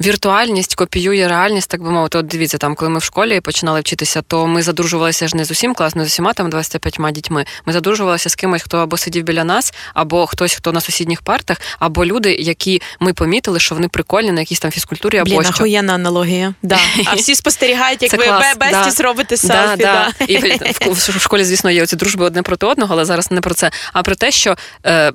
віртуальність копіює реальність, так би мовити. От дивіться, там, коли ми в школі починали вчитися, то ми задружувалися ж не з усім класно, з усіма там 25 дітьми. Ми задружувалися з кимось, хто або сидів біля нас, або хтось, хто на сусідніх партах, або люди, які ми помітили, що вони прикольні на якійсь там фізкультурі або що. охуєнна аналогія. Да. А всі спостерігають, як Це ви клас, бестіс да. робите селфі. Да, да. І в школі, звісно, є оці дружби одне проти одного, але зараз не про це, а про те, що. Е,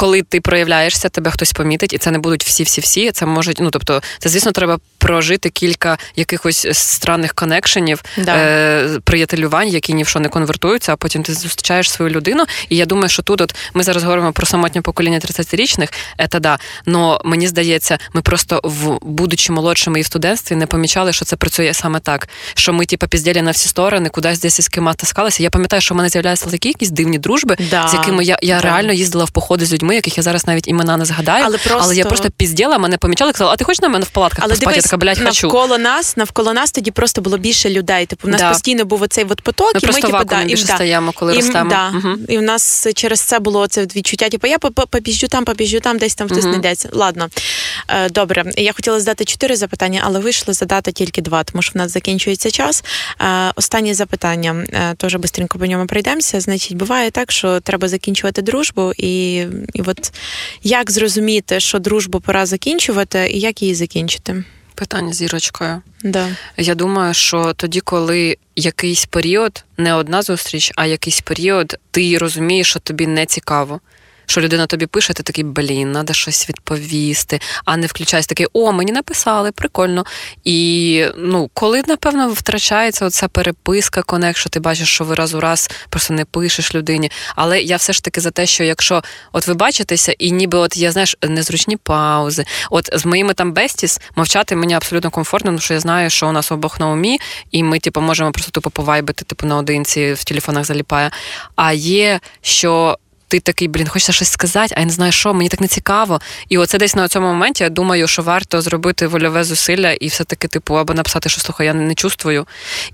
коли ти проявляєшся, тебе хтось помітить, і це не будуть всі-всі-всі. Це можуть, ну тобто, це, звісно, треба прожити кілька якихось странних конекшенів, да. е, приятелювань, які ні в що не конвертуються, а потім ти зустрічаєш свою людину. І я думаю, що тут от ми зараз говоримо про самотнє покоління 30-річних, це да. Но мені здається, ми просто в будучи молодшими і в студентстві не помічали, що це працює саме так. Що ми, типу, піздєлі на всі сторони, кудись десь із кимось таскалися. Я пам'ятаю, що в мене з'являються такі якісь дивні дружби, да. з якими я я да. реально їздила в походи з людьми, яких я зараз навіть імена не згадаю. Але просто, але я просто пізділа, мене помічали, казала, а ти хочеш на мене в палатках але поспати? Я така, блядь, хочу. навколо нас, навколо нас тоді просто було більше людей. Типу, в нас да. постійно був оцей от поток, ми і просто ми типу, да, більше і, стаємо, коли і, ростемо. Да. Угу. І в нас через це було це відчуття, типу, я побіжджу там, побіжджу там, десь там хтось угу. не йдеться. Ладно, е, добре. Я хотіла задати чотири запитання, але вийшло задати тільки два, тому що в нас закінчується час. Е, останнє запитання е, теж швидко по ньому пройдемося. Значить, буває так, що треба закінчувати дружбу, і, і от як зрозуміти, що дружбу пора закінчувати, і як її закінчити? Питання зірочкою. Да. Я думаю, що тоді, коли якийсь період, не одна зустріч, а якийсь період, ти розумієш, що тобі не цікаво що людина тобі пише, ти такий, блін, треба щось відповісти, а не включайся такий, о, мені написали, прикольно. І ну, коли, напевно, втрачається оця переписка, конект, що ти бачиш, що ви раз у раз просто не пишеш людині. Але я все ж таки за те, що якщо от ви бачитеся, і ніби от є, знаєш, незручні паузи. От з моїми там бестіс мовчати мені абсолютно комфортно, тому що я знаю, що у нас обох на умі, і ми, типу, можемо просто тупо повайбити, типу, наодинці в телефонах заліпає. А є що ти такий, блін, хочеться щось сказати, а я не знаю, що, мені так не цікаво. І оце десь на цьому моменті я думаю, що варто зробити вольове зусилля і все-таки, типу, або написати, що слухай, я не чувствую.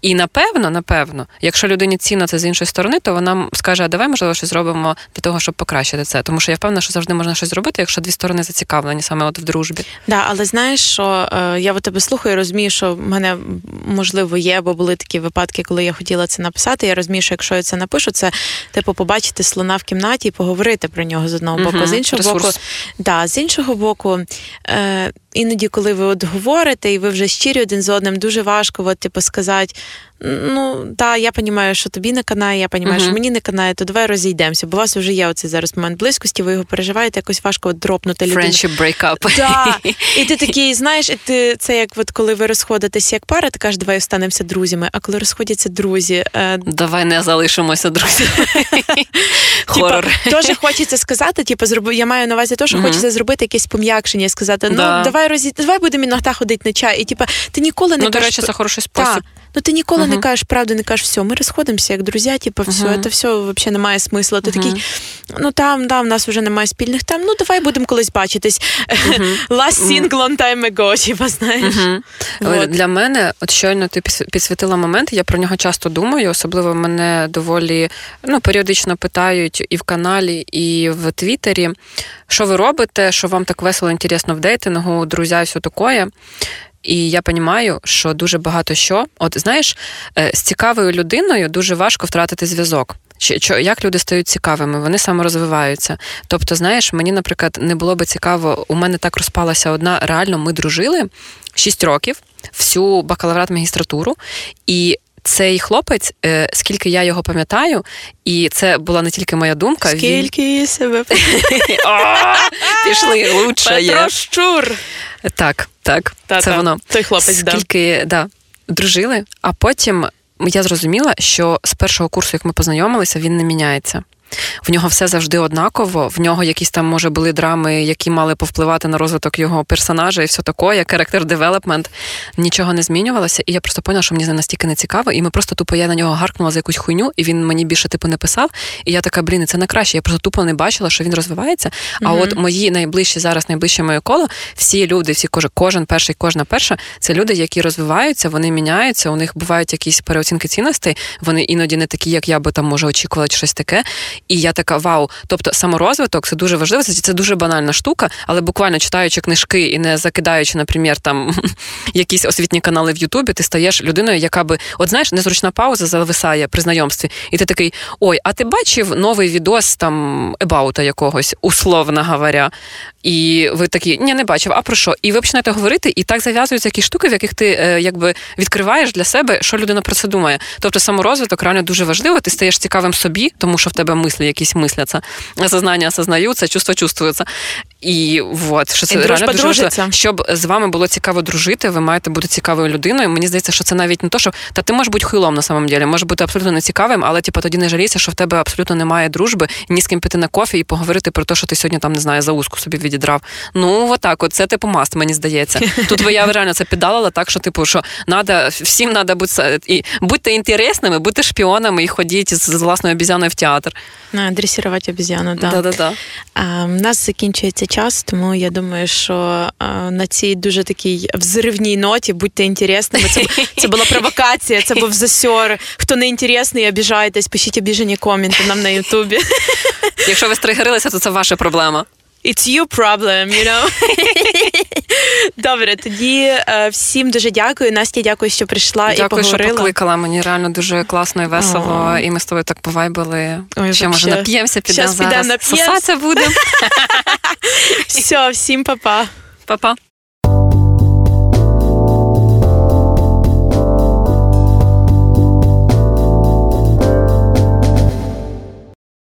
І напевно, напевно, якщо людині цінно це з іншої сторони, то вона скаже, а давай, можливо, щось зробимо для того, щоб покращити це. Тому що я впевнена, що завжди можна щось зробити, якщо дві сторони зацікавлені саме от в дружбі. Да, але знаєш, що е, я в тебе слухаю, розумію, що в мене можливо є, бо були такі випадки, коли я хотіла це написати. Я розумію, що якщо я це напишу, це типу побачити слона в кімнаті і поговорити про нього з одного боку, угу, з іншого ресурс. боку, да, з іншого боку, е, іноді, коли ви от говорите, і ви вже щирі один з одним, дуже важко от, типу, сказати. Ну, так, я розумію, що тобі не канає, я розумію, uh-huh. що мені не канає, то давай розійдемося, бо у вас вже є оцей зараз момент близькості, ви його переживаєте, якось важко от дропнути людину. Friendship breakup. [laughs] Да. І ти [laughs] такий, знаєш, і ти це як от коли ви розходитесь як пара, ти кажеш, давай останемося друзями. А коли розходяться друзі, е... давай не залишимося друзями. [laughs] Хорор. Теж хочеться сказати, типу. Я маю на увазі те, що uh-huh. хочеться зробити якесь пом'якшення сказати: ну да. давай розі... давай будемо іноді ходити на чай. І типу, ти ніколи не ну, кажеш... до речі, це хороший спосіб. Та. Ну ти ніколи uh-huh. не кажеш правду, не кажеш, все, ми розходимося як друзі, типу, все, uh-huh. це все взагалі не має смисла. Ти такий, ну там, да, в нас вже немає спільних тем, ну давай будемо колись бачитись. [laughs] Last sing long time ago, [laughs] типу, знаєш. Вот. Для мене, от щойно ти підсвітила момент, я про нього часто думаю, особливо мене доволі ну, періодично питають і в каналі, і в Твіттері, що ви робите, що вам так весело, інтересно в дейтингу, друзі, все таке. І я розумію, що дуже багато що. От знаєш, е, з цікавою людиною дуже важко втратити зв'язок. Чи як люди стають цікавими, вони саморозвиваються. Тобто, знаєш, мені, наприклад, не було би цікаво, у мене так розпалася одна. Реально, ми дружили 6 років, всю бакалаврат магістратуру, і цей хлопець, е, скільки я його пам'ятаю, і це була не тільки моя думка. Скільки він... себе [laughs] пішли лучше є. Щур. Так, так, це воно. Той хлопець, скільки да, дружили, а потім я зрозуміла, що з першого курсу, як ми познайомилися, він не міняється. В нього все завжди однаково. В нього якісь там може були драми, які мали повпливати на розвиток його персонажа, і все таке, характер девелопмент. Нічого не змінювалося. І я просто поняла, що мені настільки не цікаво. І ми просто тупо я на нього гаркнула за якусь хуйню, і він мені більше типу не писав. І я така, блін, це не краще. Я просто тупо не бачила, що він розвивається. А mm-hmm. от мої найближчі зараз, найближче моє коло, всі люди, всі кожен, кожен перший, кожна перша, це люди, які розвиваються, вони міняються. У них бувають якісь переоцінки цінностей. Вони іноді не такі, як я би там може очікувала, чи щось таке. І я така вау. Тобто саморозвиток це дуже важливо. Це дуже банальна штука, але буквально читаючи книжки і не закидаючи, наприклад, там [laughs] якісь освітні канали в Ютубі, ти стаєш людиною, яка би, от знаєш, незручна пауза зависає при знайомстві, і ти такий: ой, а ти бачив новий відос там ебаута якогось, условно говоря. І ви такі, ні, не бачив, а про що? І ви починаєте говорити, і так зав'язуються якісь штуки, в яких ти е, якби відкриваєш для себе, що людина про це думає. Тобто саморозвиток реально дуже важливо, ти стаєш цікавим собі, тому що в тебе мысли якісь мисляться. Сознання осознаються, чувства чувствуються. І от, що це І реально дуже важливо. щоб з вами було цікаво дружити, ви маєте бути цікавою людиною. Мені здається, що це навіть не то, що та ти можеш бути хуйлом на самом деле, може бути абсолютно нецікавим, але типу, тоді не жалійся, що в тебе абсолютно немає дружби, ні з ким піти на кофі і поговорити про те, що ти сьогодні там не знаю, за узку собі відідрав. Ну, отак, от це типу маст, мені здається. [laughs] Тут я реально це піддалила так, що типу, що надо, всім треба бути і будьте інтересними, будьте шпіонами і ходіть з, з власною обізяною в театр. А, Дресірувати обізяну, да. Да-да-да. А, У нас закінчується час, тому я думаю, що на цій дуже такій взривній ноті будьте інтересними. Це, це була провокація, це був засьор. Хто не інтересний, обіжайтесь, пишіть обіжені коменти нам на Ютубі. Якщо ви стригерилися, то це ваша проблема. It's your problem, you know? [laughs] Добре, тоді е, всім дуже дякую. Настя, дякую, що прийшла і Дякую, що покликала. Мені реально дуже класно і весело. О. І ми з тобою так повайбили. Ой, Ще може нап'ємося, підемо зараз. Сосаться будемо. [laughs] Все, всім па-па. Па-па.